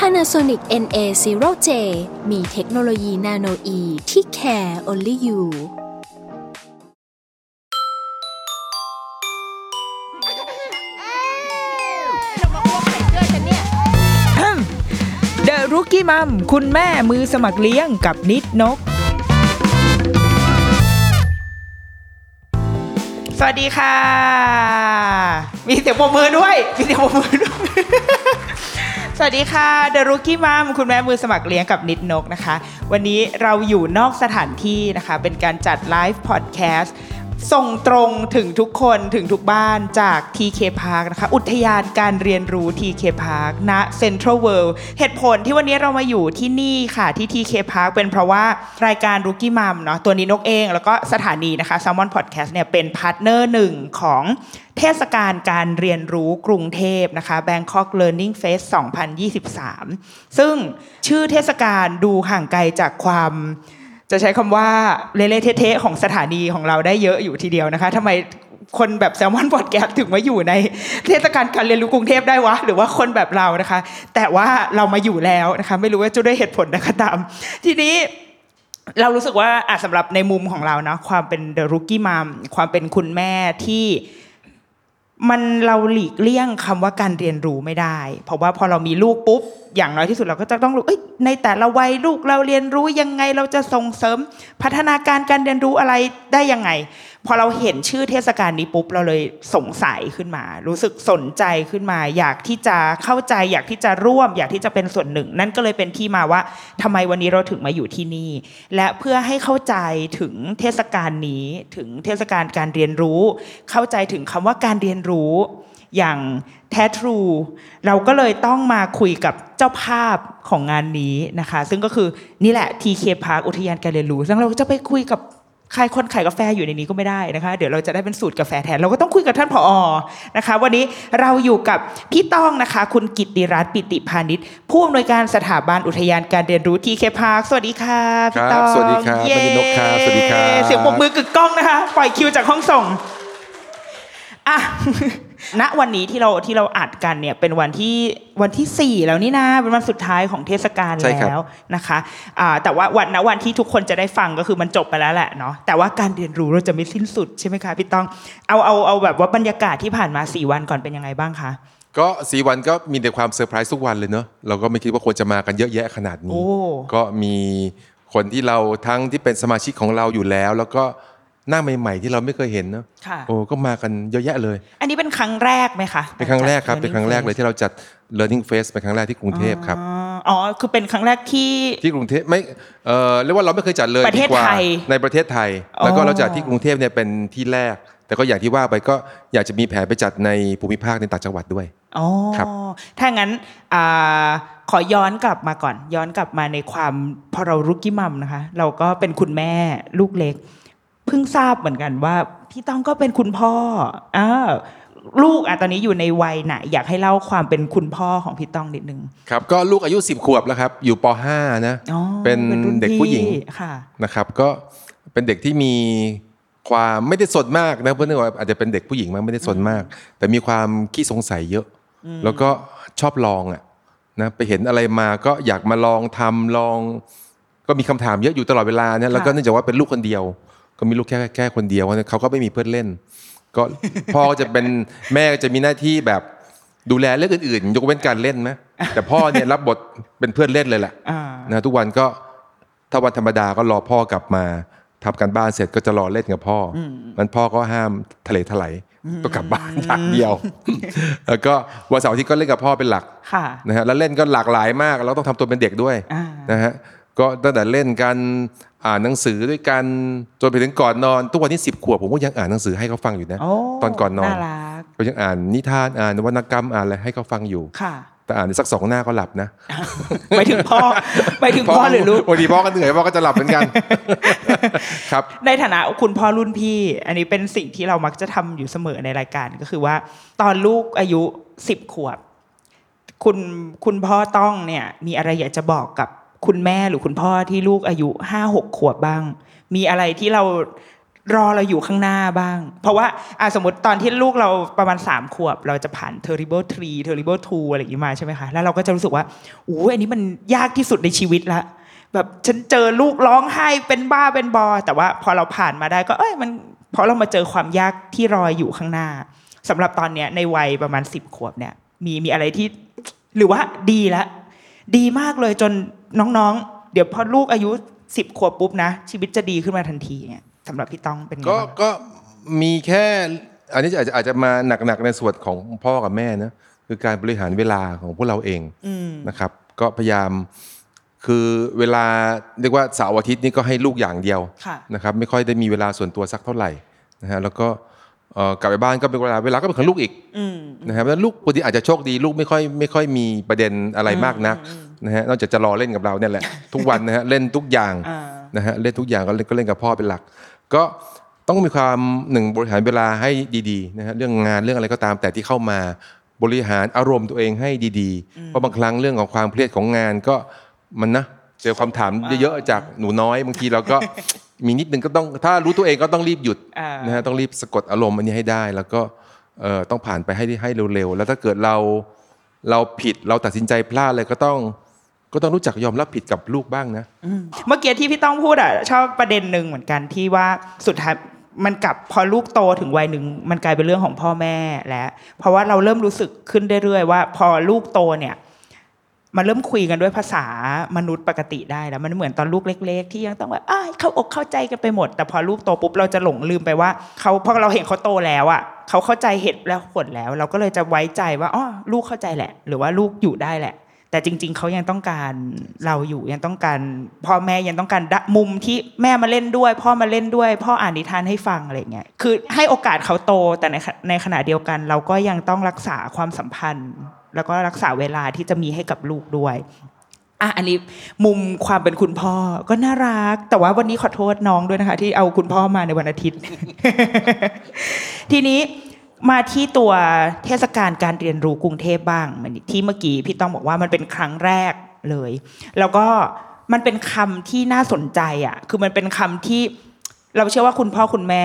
Panasonic NA0J มีเทคโนโลยีนาโนอีที่ care only you เดอะรุกี้มัมคุณแม่มือสมัครเลี้ยงกับนิดนก สวัสดีค่ะ มีเสียงปรบมือด้วย มีเสียงปรบมือด้วย สวัสดีค่ะ The Rookie Mom คุณแม่มือสมัครเลี้ยงกับนิดนกนะคะ วันนี้เราอยู่นอกสถานที่นะคะ เป็นการจัด live podcast ส่งตรงถึงทุกคนถึงทุกบ้านจาก TK Park นะคะ อุทยานการเรียนรู้ TK Park ณ Central World เหตุผลที่วันนี้เรามาอยู่ที่นี่ค่ะที่ TK Park เป็นเพราะว่ารายการ Rookie Mom เนาะตัวนี้นกเอง แล้วก็สถานีนะคะ Salmon Podcast เนี่ยเป็น partner หนึ่งของเทศกาลการเรียนรู้กรุงเทพนะคะ Bangkok Learning Fest 2023 ซึ่งชื่อเทศกาลดูห่างไกลจากความ จะใช้คำว่าเละเทะของสถานีของเราได้เยอะอยู่ทีเดียวนะคะทำไมคนแบบแซลมอนพอดแคสต์ถึงมาอยู่ในเทศกาลการเรียนรู้กรุงเทพได้วะ หรือว่าคนแบบเรานะคะ แต่ว่าเรามาอยู่แล้วนะคะ ไม่รู้ว่าจะด้วยเหตุผลนะคะตาม ทีนี้เรารู้สึกว่าอะสำหรับในมุมของเรานะความเป็นเดอะรุกี้มามความเป็นคุณแม่ที่ มันเราหลีกเลี่ยงคำว่าการเรียนรู้ไม่ได้ เพราะว่าพอเรามีลูกปุ๊บ อย่างน้อยที่สุดเราก็จะต้องรู้ในแต่ละวัยลูกเราเรียนรู้ยังไงเราจะส่งเสริม พัฒนาการการเรียนรู้อะไรได้ยังไง พอเราเห็นชื่อเทศกาลนี้ปุ๊บเราเลยสงสัยขึ้นมา รู้สึกสนใจขึ้นมา อยากที่จะเข้าใจ อยากที่จะร่วม อยากที่จะเป็นส่วนหนึ่ง นั่นก็เลยเป็นที่มาว่าทำไมวันนี้เราถึงมาอยู่ที่นี่ และเพื่อให้เข้าใจถึงเทศกาลนี้ถึงเทศกาลการเรียนรู้ เข้าใจถึงคำว่าการเรียนรู้อย่างแท้ทรูเราก็เลยต้องมาคุยกับเจ้าภาพของงานนี้นะคะ ซึ่งก็คือนี่แหละ TK Park อุทยานการเรียนรู้ซึ่งเราจะไปคุยกับ ใครคนขายกาแฟอยู่ในนี้ก็ไม่ได้นะคะ เดี๋ยวเราจะได้เป็นสูตรกาแฟแทน เราก็ต้องคุยกับท่านผอนะคะ วันนี้เราอยู่กับพี่ต้องนะคะ คุณกิตติรัตน์ปิติพาณิชย์ผู้อำนวยการสถาบันอุทยานการเรียนรู้ TK Park สวัสดีค่ะพี่ครับต้องสวัสดีครับเย้บรรยนกครับสวัสดีครับเสียงปรบมือกึกก้องนะคะ ปล่อยคิวจากห้องส่งอะ ณวันนี้ที่เราที่เราอัดกันเนี่ยเป็นวันที่วันที่สี่แล้วนี่นะเป็นวันสุดท้ายของเทศกาลใช่ครับแล้วนะคะอ่าแต่ว่าวันณวันที่ทุกคนจะได้ฟังก็คือมันจบไปแล้วแหละเนาะแต่ว่าการเรียนรู้เราจะไม่สิ้นสุดใช่ไหมคะพี่ต้องเอาเอาเอาแบบว่าบรรยากาศที่ผ่านมาสี่วันก่อนเป็นยังไงบ้างคะก็สี่วันก็มีแต่ความเซอร์ไพรส์ทุกวันเลยเนอะเราก็ไม่คิดว่าคนจะมากันเยอะแยะขนาดโอ้นี้ ก็มีคนที่เราทั้งที่เป็นสมาชิกของเราอยู่แล้ว แล้วก็ หน้าใหม่ๆที่เราไม่เคยเห็นเนอะค่ะโอ้ก็มากันเยอะแยะเลย อันนี้เป็นครั้งแรกไหมคะเป็นครั้งแรกครับจัดเป็นครั้งแรกเลยที่เราจัด learning fest เป็นครั้งแรกที่กรุงเทพครับอ๋ออ๋อคือเป็นครั้งแรกที่ที่กรุงเทพไม่เออเรียกว่าเราไม่เคยจัดเลยประเทศดีกว่าไทยในประเทศไทยอ๋อแล้วก็เราจัดที่กรุงเทพเนี่ยเป็นที่แรก แต่ก็อย่างที่ว่าไปก็อยากจะมีแผนไปจัดในภูมิภาคในต่างจังหวัดด้วยอ๋อครับถ้างั้นอ่าขอย้อนกลับมาก่อน ย้อนกลับมาในความพอเรารุกี้มัมนะคะ เราก็เป็นคุณแม่ลูกเล็ก เพิ่งทราบเหมือนกันว่าพี่ต้องก็เป็นคุณพ่ออ่าลูกอะตอนนี้อยู่ในวัยไหนอยากให้เล่าความเป็นคุณพ่อของพี่ต้องนิดนึงครับก็ลูกอายุ 10 ขวบแล้วครับ อยู่ป .5 นะอ๋อเป็นรุ่เด็กผู้หญิงพี่ค่ะนะครับก็เป็นเด็กที่มีความไม่ได้สนมากนะเพื่อนว่าอาจจะเป็นเด็กผู้หญิงมั้งไม่ได้สนมาก แต่มีความขี้สงสัยเยอะ แล้วก็ชอบลองอะนะไปเห็นอะไรมาก็อยากมาลองทำลอง ก็มีคำถามเยอะอยู่ตลอดเวลาเนี่ยแล้วก็ค่ะเนื่องจากว่าเป็นลูกคนเดียว ก็มีลูกแค่แค่คนเดียวเพราะฉะนั้นเขาก็ไม่มีเพื่อนเล่น ก็พ่อจะเป็นแม่จะมีหน้าที่แบบดูแลเรื่องอื่นๆ ยกเว้นการเล่นนะแต่พ่อเนี่ยรับบทเป็นเพื่อนเล่นเลยแหละอ่านะทุกวันก็ถ้าวันธรรมดาก็รอพ่อกลับมาทำการบ้านเสร็จก็จะรอเล่นกับพ่ออมันพ่อก็ห้ามทะเลถลายก็กลับบ้านอย่างเดียว แล้วก็วันเสาร์อาที่ก็เล่นกับพ่อเป็นหลักค่ะนะฮะแล้วเล่นก็หลากหลายมาก เราต้องทำตัวเป็นเด็กด้วยอ่านะฮะก็ตั้งแต่เล่นกัน อ่านหนังสือด้วยกันจนไปถึงก่อนนอน ทุกวันที่สิบขวบผมก็ยังอ่านหนังสือให้เขาฟังอยู่นะโอ้ตอนก่อนนอนน่ารักก็ยังอ่านนิทานอ่านวรรณกรรมอ่านอะไรให้เขาฟังอยู่ค่ะแต่อ่านสักสองหน้าก็หลับนะไปถึงพ่อไปถึงพ่อหรือลูกวันนี้พ่อก็เหนื่อยพ่อก็จะหลับเหมือนกันครับ ในฐานะคุณพ่อรุ่นพี่ อันนี้เป็นสิ่งที่เรามักจะทำอยู่เสมอในรายการก็คือว่า ตอนลูกอายุสิบขวบ คุณคุณพ่อต้องเนี่ย มีอะไรอยากจะบอกกับ คุณแม่หรือคุณพ่อที่ลูกอายุห้าหกขวบบ้าง มีอะไรที่เรารอเราอยู่ข้างหน้าบ้าง เพราะว่าอะสมมติตอนที่ลูกเราประมาณสามขวบ เราจะผ่าน terrible three terrible two อะไรอย่างนี้มาใช่ไหมคะแล้วเราก็จะรู้สึกว่าโอ้ยอันนี้มันยากที่สุดในชีวิตละแบบฉันเจอลูกร้องไห้เป็นบ้าเป็นบอ แต่ว่าพอเราผ่านมาได้ก็เอ้ยมันเพราะเรามาเจอความยากที่รออยู่ข้างหน้าสำหรับตอนเนี้ยในวัยประมาณสิบขวบเนี่ยมีมีอะไรที่หรือว่าดีละ ดีมากเลยจนน้องๆ เดี๋ยวพอลูกอายุสิบขวบปุ๊บนะชีวิตจะดีขึ้นมาทันทีเนี่ยสำหรับพี่ต้องเป็นไงก็บ้างก็มีแค่ อันนี้อาจจะอาจจะมาหนักๆในส่วนของพ่อกับแม่นะคือการบริหารเวลาของพวกเราเองนะครับ ก็พยายามคือเวลาเรียกว่าเสาร์อาทิตย์นี่ก็ให้ลูกอย่างเดียวค่ะ นะครับไม่ค่อยได้มีเวลาส่วนตัวสักเท่าไหร่นะฮะแล้วก็เอ่อ กลับไปบ้านก็เป็นเวลาเวลาก็เป็นของลูกอีกนะครับแล้วลูกบางทีอาจจะโชคดีลูกไม่ค่อยไม่ค่อยมีประเด็นอะไรมากนักนะฮะนอกจากจะรอเล่นกับเราเนี่ยแหละ ทุกวันนะฮะเล่นทุกอย่างอ่านะฮะเล่นทุกอย่างก็เล่นก็เล่นกับพ่อเป็นหลัก ก็ต้องมีความหนึ่งบริหารเวลาให้ดีๆนะฮะเรื่องงานเรื่องอะไรก็ตามแต่ที่เข้ามาบริหารอารมณ์ตัวเองให้ดีๆ เพราะบางครั้งเรื่องของความเครียดของงานก็มันนะเจอความถามเยอะๆจากหนูน้อยบางทีเราก็มีนิดนึงก็ต้องถ้ารู้ตัวเองก็ต้องรีบหยุดอ่านนะฮะต้องรีบสะกดอารมณ์อันนี้ให้ได้ แล้วก็เอ่อต้องผ่านไปให้ได้ให้เร็วๆแล้วถ้าเกิดเราเราผิดเราตัดสินใจพลาดเลยก็ต้องก็ต้องรู้จักยอมรับผิดกับลูกบ้างนะเมื่อกี้ที่พี่ต้องพูดอะชอบประเด็นหนึ่งเหมือนกันที่ว่าสุดท้ายมันกลับพอลูกโตถึงวัยหนึ่งมันกลายเป็นเรื่องของพ่อแม่แล้วเพราะว่าเราเริ่มรู้สึกขึ้นเรื่อยๆว่า พอลูกโตเนี่ย มันเริ่มคุยกันด้วยภาษามนุษย์ปกติได้แล้ว มันเหมือนตอนลูกเล็ก ๆ ที่ยังต้องแบบอ้าเข้าอกเข้าใจกันไปหมด แต่พอลูกโตปุ๊บเราจะหลงลืมไปว่าเขาพอเราเห็นเขาโตแล้วอะเขาเข้าใจเหตุและผลแล้ว เราก็เลยจะไว้ใจว่าอ๋อลูกเข้าใจแหละ หรือว่าลูกอยู่ได้แหละ แต่จริง ๆเขายังต้องการเราอยู่ยังต้องการพ่อแม่ยังต้องการมุมที่แม่มาเล่นด้วย พ่อมาเล่นด้วย พ่ออ่านนิทานให้ฟังอะไรเงี้ยคือให้โอกาสเขาโตแต่ในในขณะเดียวกัน เราก็ยังต้องรักษาความสัมพันธ์ แล้วก็รักษาเวลาที่จะมีให้กับลูกด้วยอะอันนี้มุมความเป็นคุณพ่อก็น่ารัก แต่ว่าวันนี้ขอโทษน้องด้วยนะคะ ที่เอาคุณพ่อมาในวันอาทิตย์ ทีนี้มาที่ตัวเทศกาลการเรียนรู้กรุงเทพบ้างมือนที่เมื่อกี้พี่ต้องบอกว่ามันเป็นครั้งแรกเลย แล้วก็มันเป็นคำที่น่าสนใจอะ คือมันเป็นคำที่เราเชื่อว่าคุณพ่อคุณแม่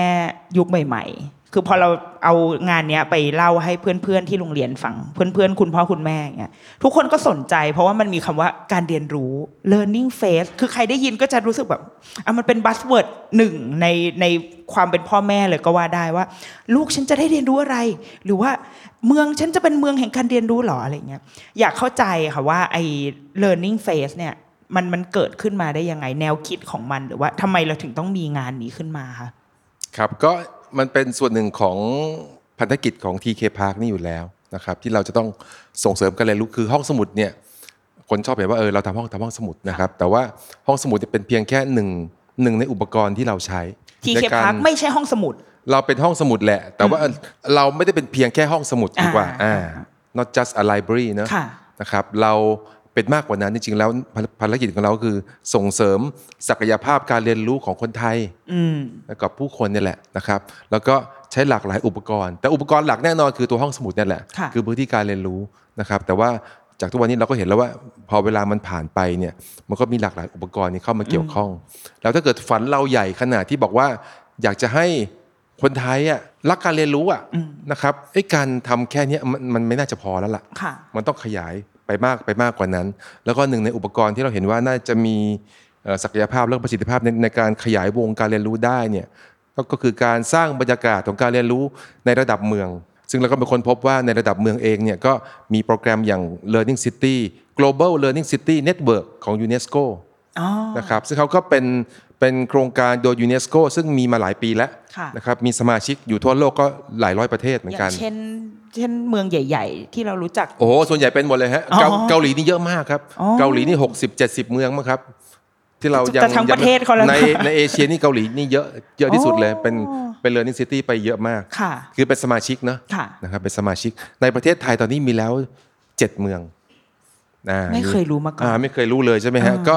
ยุคใหม่ ๆ คือพอเราเอางานเนี้ยไปเล่าให้เพื่อนๆที่โรงเรียนฟังเพื่อนๆ คุณพ่อคุณแม่เงี้ยทุกคนก็สนใจ เพราะว่ามันมีคำว่าการเรียนรู้ learning phase คือใครได้ยินก็จะรู้สึกแบบอะมันเป็น buzzword หนึ่งในในความเป็นพ่อแม่เลยก็ว่าได้ว่า ลูกฉันจะได้เรียนรู้อะไร หรือว่าเมืองฉันจะเป็นเมืองแห่งการเรียนรู้หรออะไรเงี้ยอยากเข้าใจค่ะว่าไอ้ learning phase เนี่ยมันมันเกิดขึ้นมาได้ยังไงแนวคิดของมันหรือว่าทำไมเราถึงต้องมีงานนี้ขึ้นมาคะครับก็ มันเป็นส่วนหนึ่งของพันธกิจของ TK Park นี่อยู่แล้วนะครับที่เราจะต้องส่งเสริมการเรียนรู้คือห้องสมุดเนี่ยคนชอบเห็นว่าเออเราทำห้องทำห้องสมุดนะครับแต่ว่าห้องสมุดเนี่ยเป็นเพียงแค่หนึ่งหนึ่งในอุปกรณ์ที่เราใช้ทีในเคการพาร์คไม่ใช่ห้องสมุด เราเป็นห้องสมุดแหละ แต่ว่าเราไม่ได้เป็นเพียงแค่ห้องสมุดดีกว่าอ่าอ่า not just a library เนอะค่ะนะครับเรา เป็นมากกว่านั้นจริงๆแล้วภารภารกิจของเราก็คือส่งเสริมศักยภาพการเรียนรู้ของคนไทยอืมแล้วกับผู้คนเนี่ยแหละนะครับ แล้วก็ใช้หลากหลายอุปกรณ์ แต่อุปกรณ์หลักแน่นอนคือตัวห้องสมุดเนี่ยแหละค่ะอพื้นที่การเรียนรู้นะครับ แต่ว่าจากทุกวันนี้เราก็เห็นแล้วว่า พอเวลามันผ่านไปเนี่ยมันก็มีหลากหลายอุปกรณ์นี้เข้ามาเกี่ยวข้อง แล้วถ้าเกิดฝันเราใหญ่ขนาดที่บอกว่า อยากจะให้คนไทยอะรักการเรียนรู้อะนะครับไอ้การทำแค่เนี้ยมันมันไม่น่าจะพอแล้วล่ะค่ะมันต้องขยายไป มากไปมากกว่านั้น แล้วก็หนึ่งในอุปกรณ์ที่เราเห็นว่าน่าจะมีเอ่อศักยภาพและประสิทธิภาพในในการขยายวงการเรียนรู้ได้เนี่ยก็ก็คือการสร้างบรรยากาศของการเรียนรู้ในระดับเมือง ซึ่งเราก็เป็นคนพบว่าในระดับเมืองเองเนี่ยก็มีโปรแกรมอย่าง Learning City Global Learning City Network ของ UNESCO อ๋อนะครับซึ่งเขาก็เป็น เป็นโครงการโดยยูเนสโกซึ่งมีมาหลายปีแล้วค่ะนะครับมีสมาชิกอยู่ทั่วโลกก็หลายร้อยประเทศเหมืออนย่ากันงเช่นเช่นเมืองใหญ่ ๆ ที่เรารู้จัก โอ้โหส่วนใหญ่เป็นหมดเลยฮะอ๋อเกาเกาหลีนี่เยอะมากครับอ๋อเกาหลีนี่หกสิบเจ็ดสิบเมืองมั้งครับ ที่เรายังจะทั้งประเทศเขาแล้วนะในในเอเชียนี่เกาหลีนี่เยอะเยอะที่สุดเลยเป็นอ๋อเป็น learning city ไปเยอะมากค่ะคือเป็นสมาชิกเนอะค่ะนะครับเป็นสมาชิกในประเทศไทยตอนนี้มีแล้วเจ็ดเมืองอ่าไม่เคยรู้มาก่อนอ่าไม่เคยรู้เลยใช่ไหมฮะอ่าก็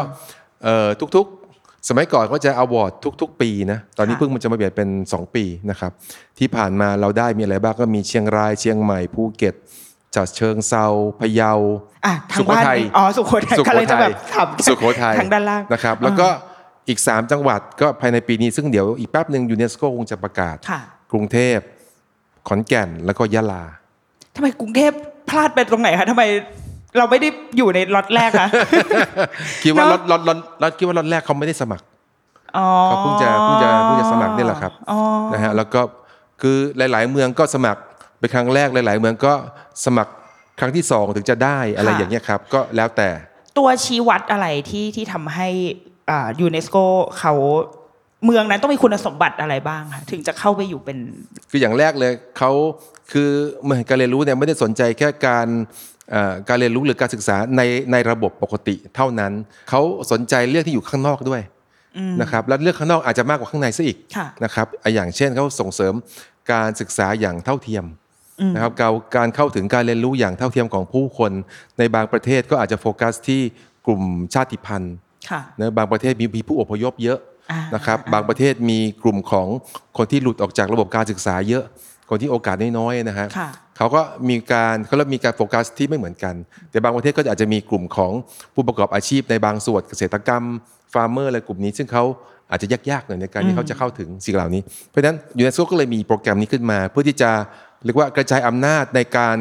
เอ่อทุกๆ สมัยก่อนก็จะอวอร์ดทุก ๆ ปีนะตอนนี้ค่ะเพิ่งมันจะมาเปลี่ยนเป็น 2 ปีนะครับที่ผ่านมาเราได้มีอะไรบ้างก็มีเชียงรายเชียงใหม่ภูเก็ตจัดเชิงเซาพะเยาอะทาสุงโขบ้านทัยนี่อ๋อสุโขทัยสุโขกำลังจะทัแบยบถามสุโขทัยทางด้านล่างนะครับ แล้วก็อีก 3 จังหวัดก็ภายในปีนี้ซึ่งเดี๋ยวอีกแป๊บหนึ่งยูเนสโกคงจะประกาศค่ะกรุงเทพขอนแก่นแล้วก็ยะลาทำไมกรุงเทพพลาดไปตรงไหนคะทำไม เราไม่ได้อยู่ในล็อตแรกคะคิดว่าเนรอะถรถรถรถคิดว่ารถแรกเขาไม่ได้สมัครอ๋อเขาเพิ่งจะเพิ่งจะเพิ่งจะสมัครนี่แหละครับอ๋อนะฮะแล้วก็คือหลาย ๆ เมืองก็สมัครเป็นครั้งแรกหลาย ๆ เมืองก็สมัครครั้งที่สองถึงจะได้อะไรอย่างเงี้ยครับ ก็แล้วแต่ตัวชี้วัดอะไรที่ที่ทำให้อ่ายูเนสโกเขาเมืองนั้นต้องมีคุณสมบัติอะไรบ้างคะถึงจะเข้าไปอยู่เป็น คืออย่างแรกเลยเขาคือเหมือนการเรียนรู้เนี่ยไม่ได้สนใจแค่การเอ่อ การเรียนรู้หรือการศึกษาในในระบบปกติเท่านั้น เขาสนใจเรื่องที่อยู่ข้างนอกด้วยนะครับแล้วเรื่องข้างนอกอาจจะมากกว่าข้างในซะอีกค่ะนะครับอะอย่างเช่นเขาส่งเสริมการศึกษาอย่างเท่าเทียมนะครับการการเข้าถึงการเรียนรู้อย่างเท่าเทียมของผู้คน ในบางประเทศก็อาจจะโฟกัสที่กลุ่มชาติพันธุ์ค่ะนะบางประเทศมีมีผู้อพยพเยอะอ่านนะครับบางประเทศมีกลุ่มของคนที่หลุดออกจากระบบการศึกษาเยอะ คนที่โอกาสน้อยๆนะฮะค่ะเขาก็มีการเขาเริ่มมีการโฟกัสที่ไม่เหมือนกัน แต่บางประเทศก็อาจจะมีกลุ่มของผู้ประกอบอาชีพในบางส่วนเกษตรกรรมฟาร์มเมอร์อะไรกลุ่มนี้ ซึ่งเขาอาจจะยากๆหน่อยในการที่เขาจะเข้าถึงสิ่งเหล่านี้ เพราะฉะนั้นยูเนสโกก็เลยมีโปรแกรมนี้ขึ้นมา เพื่อที่จะเรียกว่ากระจายอำนาจในการ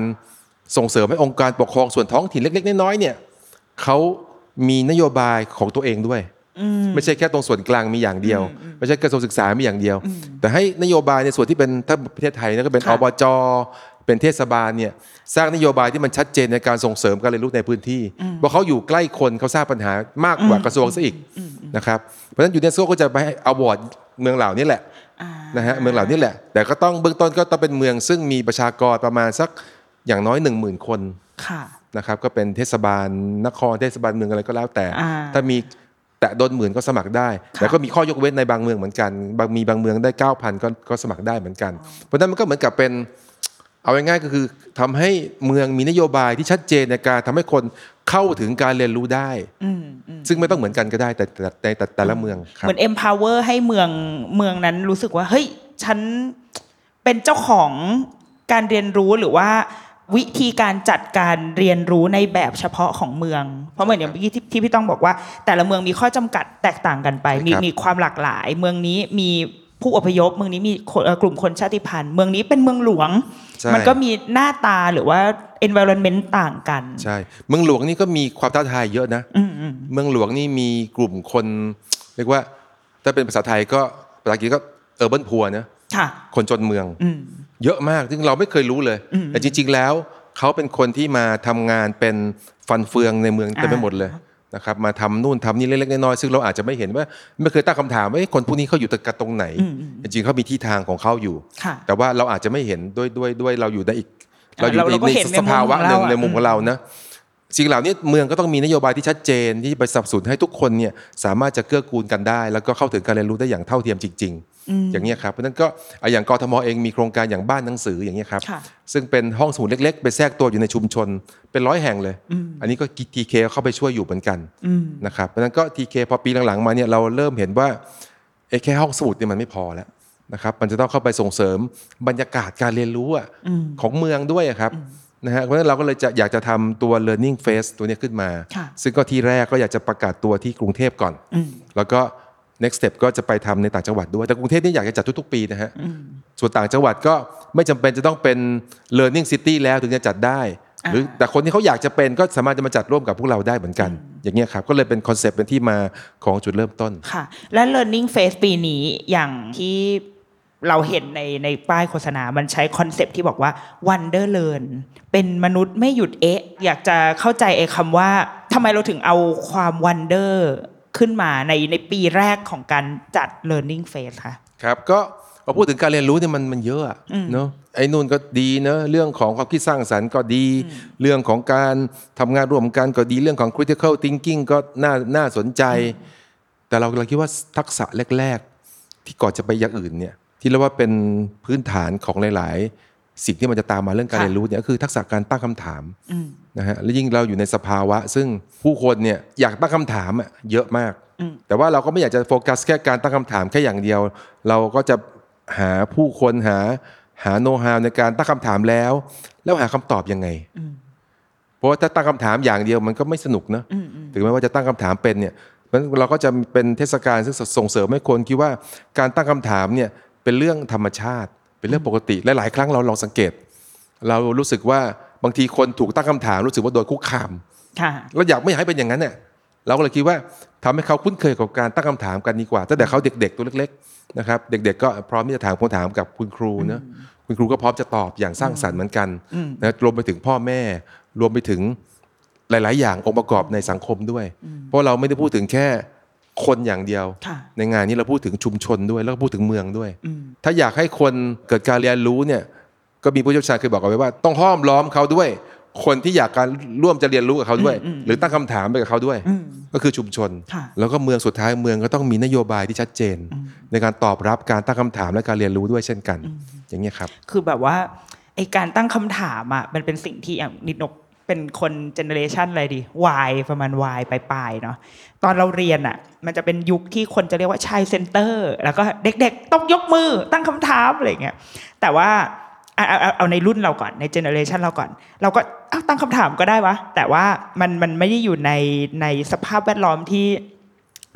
ส่งเสริมให้องค์การปกครองส่วนท้องถิ่นเล็ก ๆ น้อยๆเนี่ยเขามีนโยบายของตัวเองด้วย ไม่ใช่แค่ตรงส่วนกลางมีอย่างเดียว ไม่ใช่กระทรวงศึกษามีอย่างเดียว แต่ให้นโยบายในส่วนที่เป็นถ้าประเทศไทยนะก็เป็นค่ะอบจเป็นเทศบาลเนี่ยสร้างนโยบายที่มันชัดเจนในการส่งเสริมการเรียนรู้ในพื้นที่เพราะเขาอยู่ใกล้คนเขาทราบปัญหามากกว่ากระทรวงซะอีกนะครับเพราะฉะนั้นยูเนสโกก็จะไปให้ awardเมืองเหล่านี้แหละอ่านะฮะเมืองเหล่านี้แหละ แต่ก็ต้องเบื้องต้นก็ต้องเป็นเมืองซึ่งมีประชากรประมาณสักอย่างน้อย 1 0,000 คนค่ะนะครับก็เป็นเทศบาลนครเทศบาลเมืองอะไรก็แล้วแต่อ่าถ้ามี แตะโดนหมื่นก็สมัครได้ค่ะแต่ก็มีข้อยกเว้นในบางเมืองเหมือนกัน บางมีบางเมืองได้ 9,000 ก็ก็สมัครได้เหมือนกัน เพราะฉะนั้นมันก็เหมือนกับเป็นเอาง่ายๆก็คือทำให้เมืองมีนโยบายที่ชัดเจนในการทำให้คนเข้าถึงการเรียนรู้ได้อืมอืมซึ่งไม่ต้องเหมือนกันก็ได้แต่แต่แต่แต่แต่ละเมืองครัเหบมือน empower ให้เมืองเมืองนั้นรู้สึกว่าเฮ้ยฉันเป็นเจ้าของการเรียนรู้หรือว่า วิธีการจัดการเรียนรู้ในแบบเฉพาะของเมือง เพราะเหมือนอย่างเมื่อกี้ที่ที่พี่ต้องบอกว่า แต่ละเมืองมีข้อจำกัดแตกต่างกันไป มีครับมีความหลากหลาย เมืองนี้มีผู้อพยพ เมืองนี้มีคนเอ่อกลุ่มคนชาติพันธุ์ เมืองนี้เป็นเมืองหลวงใช่มันก็มีหน้าตาหรือว่า environment ต่างกัน ใช่ เมืองหลวงนี่ก็มีความท้าทายเยอะนะอืมอืมเมืองหลวงนี่มีกลุ่มคนเรียกว่าถ้าเป็นภาษาไทยก็ภาษาอังกฤษก็เออร์เบิร์นพัวนะค่ะคนจนเมืองอืม เยอะมากซึ่งเราไม่เคยรู้เลย แต่จริง ๆ แล้วเขาเป็นคนที่มาทำงานเป็นฟันเฟืองในเมืองเต็มไปหมดเลยนะครับมาทำนู่นทำนี่เล็กๆน้อยๆซึ่งเราอาจจะไม่เห็นว่าไม่เคยตั้งคำถามว่าเอ๊ะคนพวกนี้เขาอยู่ตรงตรงไหน จริงๆเขามีที่ทางของเขาอยู่ค่ะแต่ว่าเราอาจจะไม่เห็นด้วยด้วยด้วยเราอยู่ในอีก เราอยู่เราในเราก็เห็นในสภาวะในมุมของเราหนึ่งอะในมุมของเรานะ สิ่งเหล่านี้เมืองก็ต้องมีนโยบายที่ชัดเจนที่ไปสนับสนุนให้ทุกคนเนี่ยสามารถจะเกื้อกูลกันได้ แล้วก็เข้าถึงการเรียนรู้ได้อย่างเท่าเทียมจริง ๆ อย่างนี้ยครับเพราะฉะนั้นก็อะอย่างกทมเองมีโครงการอย่างบ้านหนังสืออย่างนี้ยครับค่ะซึ่งเป็นห้องสมุดเล็ก ๆ ไปแทรกตัวอยู่ในชุมชน เป็นร้อยแห่งเลย อันนี้ก็ทีเคเข้าไปช่วยอยู่เหมือนกันนะครับเพราะฉะนั้นก็ทีเคพอปีหลังๆมาเนี่ยเราเริ่มเห็นว่าเอ้แค่ห้องสมุดเนี่ยมันไม่พอแล้วนะครับมันจะต้องเข้าไปส่งเสริมบรรยากาศการเรียนรู้อะของเมืองด้วยอะครับ นะฮะเพราะฉะนั้นเราก็เลยจะอยากจะทำตัว learning phase ตัวเนี้ยขึ้นมาค่ะซึ่งก็ที่แรกก็อยากจะประกาศตัวที่กรุงเทพก่อน แล้วก็ next step ก็จะไปทำในต่างจังหวัดด้วย แต่กรุงเทพนี่อยากจะจัดทุกๆ ปีนะฮะ ส่วนต่างจังหวัดก็ไม่จำเป็นจะต้องเป็น learning city แล้วถึงจะจัดได้ หรือแต่คนที่เขาอยากจะเป็นก็สามารถจะมาจัดร่วมกับพวกเราได้เหมือนกัน อย่างเงี้ยครับ ก็เลยเป็นคอนเซปต์เป็นที่มาของจุดเริ่มต้น ค่ะ และ learning fest ปีนี้อย่างที่ เราเห็นในในป้ายโฆษณา มันใช้คอนเซปต์ที่บอกว่า wonder learn เป็นมนุษย์ไม่หยุดเอ๊ะ อยากจะเข้าใจไอ้คำว่าทำไมเราถึงเอาความ wonder ขึ้นมาในในปีแรกของการจัด learning phase ค่ะ ครับ ก็พอพูดถึงการเรียนรู้เนี่ยมันมันเยอะอะเนาะไอ้นู่นก็ดีเนอะเรื่องของความคิดสร้างสรรค์ก็ดี เรื่องของการทำงานร่วมกันก็ดีเรื่องของ critical thinking ก็น่าน่าสนใจ แต่เราเราคิดว่าทักษะแรก ๆ ที่ก่อนจะไปอย่างอื่นเนี่ย ที่เรียกว่าเป็นพื้นฐานของหลาย ๆ สิ่งที่มันจะตามมาเรื่องการค่ะเรียนรู้เนี่ยก็คือทักษะการตั้งคำถามนะฮะและยิ่งเราอยู่ในสภาวะ ซึ่งผู้คนเนี่ยอยากตั้งคำถามอะเยอะมาก แต่ว่าเราก็ไม่อยากจะโฟกัสแค่การตั้งคำถามแค่อย่างเดียว เราก็จะหาผู้คนหาหาโน้ตฮาวในการตั้งคำถามแล้ว แล้วหาคำตอบยังไงเพราะว่าถ้าตั้งคำถามอย่างเดียวมันก็ไม่สนุกนะถึงแม้ว่าจะตั้งคำถามเป็นเนี่ยเพราะฉะนั้นเราก็จะเป็นเทศกาลซึ่งส่งเสริมให้คนคิดว่าการตั้งคำถามเนี่ย เป็นเรื่องธรรมชาติ เป็นเรื่องปกติและหลายครั้งเราลองสังเกต เรารู้สึกว่าบางทีคนถูกตั้งคำถามรู้สึกว่าโดนคุกคามค่ะเราอยากไม่อยากให้เป็นอย่างนั้นเนี่ยเราก็เลยคิดว่าทำให้เขาคุ้นเคยกับการตั้งคำถามกันดีกว่าตั้งแต่เขาเด็กๆตัวเล็กๆนะครับเด็ก ๆ ก็พร้อมที่จะถามคำถามกับคุณครูเนอะคุณครูก็พร้อมจะตอบอย่างสร้างสรรค์เหมือนกันนะรวมไปถึงพ่อแม่ รวมไปถึงหลาย ๆ อย่างองค์ประกอบในสังคมด้วย เพราะเราไม่ได้พูดถึงแค่ คนอย่างเดียวค่ะในงานนี้เราพูดถึงชุมชนด้วย แล้วก็พูดถึงเมืองด้วย ถ้าอยากให้คนเกิดการเรียนรู้เนี่ยก็มีผู้เชี่ยวชาญเคยบอกเอาไว้ว่า ต้องห้อมล้อมเขาด้วย คนที่อยากการร่วมจะเรียนรู้กับเขาด้วย หรือตั้งคำถามไปกับเขาด้วย ก็คือชุมชนค่ะแล้วก็เมืองสุดท้ายเมืองก็ต้องมีนโยบายที่ชัดเจน ในการตอบรับการตั้งคำถามและการเรียนรู้ด้วยเช่นกัน อย่างนี้ยครับ คือแบบว่าไอ้การตั้งคำถามอะมันเป็นสิ่งที่อย่างนิดนก เป็นคน generation อะไรดี Y ประมาณ Y ปลายๆเนาะตอนเราเรียนอะ มันจะเป็นยุคที่คนจะเรียกว่า child center แล้วก็เด็กๆ ต้องยกมือตั้งคำถามอะไรเงี้ยแต่ว่าเอาเอาเอาเอาในรุ่นเราก่อนใน generation เราก่อน เราก็อ้าตั้งคำถามก็ได้วะ แต่ว่ามันมันไม่ได้อยู่ในในสภาพแวดล้อมที่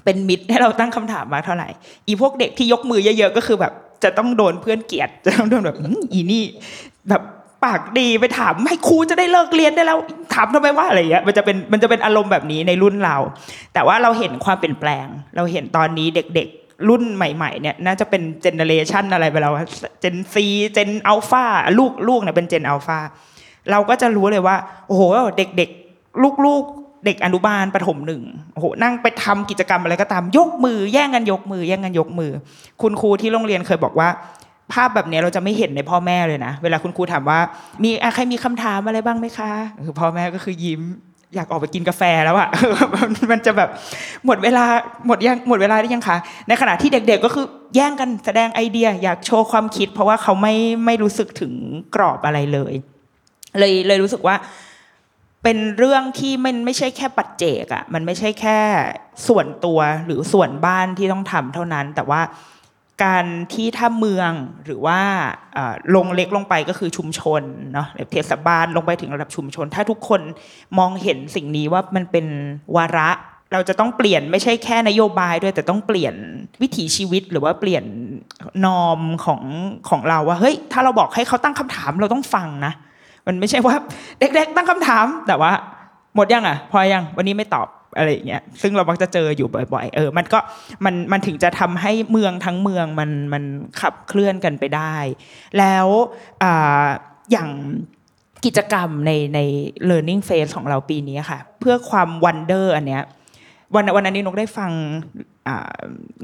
เป็นมิตรให้เราตั้งคำถามมากเท่าไหร่ อีพวกเด็กที่ยกมือเยอะๆก็คือแบบจะต้องโดนเพื่อนเกลียดจะต้องโดนแบบอีนี่แบบ ปากดีไปถามให้ครูจะได้เลิกเรียนได้แล้วถามทำไมว่าอะไรเงี้ยมันจะเป็นมันจะเป็นอารมณ์แบบนี้ในรุ่นเรา แต่ว่าเราเห็นความเปลี่ยนแปลง เราเห็นตอนนี้เด็กๆรุ่นใหม่ๆเนี่ยน่าจะเป็นเจเนเรชันอะไรไปแล้วเจนซีเจนอัลฟาลูกลูกเนี่ยเป็นเจนอัลฟาเราก็จะรู้เลยว่า โอ้โหเด็กๆลูกๆ เด็กอนุบาลประถมหนึ่งโอ้โหนั่งไปทำกิจกรรมอะไรก็ตามยกมือ แย่งกันยกมือ แย่งกันยกมือ คุณครูที่โรงเรียนเคยบอกว่า ภาพแบบนี้เราจะไม่เห็นในพ่อแม่เลยนะ เวลาคุณครูถามว่า มีใครมีคำถามอะไรบ้างไหมคะ คือพ่อแม่ก็คือยิ้มอยากออกไปกินกาแฟแล้วอะมันจะแบบหมดเวลาหมดยังหมดเวลาได้ยังคะ ในขณะที่เด็กๆก็คือแย่งกันแสดงไอเดีย อยากโชว์ความคิด เพราะว่าเขาไม่ไม่รู้สึกถึงกรอบอะไรเลย เลยเลยรู้สึกว่า เป็นเรื่องที่มันไม่ใช่แค่ปัจเจกอะมันไม่ใช่แค่ส่วนตัวหรือส่วนบ้านที่ต้องทำเท่านั้น แต่ว่า การที่ถ้าเมืองหรือว่าลงเล็กลงไปก็คือชุมชนเนาะเทศบาลลงไปถึงระดับชุมชน ถ้าทุกคนมองเห็นสิ่งนี้ว่ามันเป็นวาระเราจะต้องเปลี่ยนไม่ใช่แค่นโยบายด้วยแต่ต้องเปลี่ยนวิถีชีวิตหรือว่าเปลี่ยนนอมของของเราว่าเฮ้ยถ้าเราบอกให้เขาตั้งคำถามเราต้องฟังนะ มันไม่ใช่ว่าเด็กๆตั้งคำถามแต่ว่า หมดยังอะ พอยังวันนี้ไม่ตอบ อะไรอย่างเงี้ยซึ่งเรามักจะเจออยู่บ่อย ๆ เออ มันก็มันมันถึงจะทำให้เมืองทั้งเมืองมันมันขับเคลื่อนกันไปได้ แล้วอ่าอย่างกิจกรรมในใน learning phase ของเราปีนี้ค่ะ เพื่อความ wonder อันเนี้ยวันวันนั้นนี้นกได้ฟังอ่า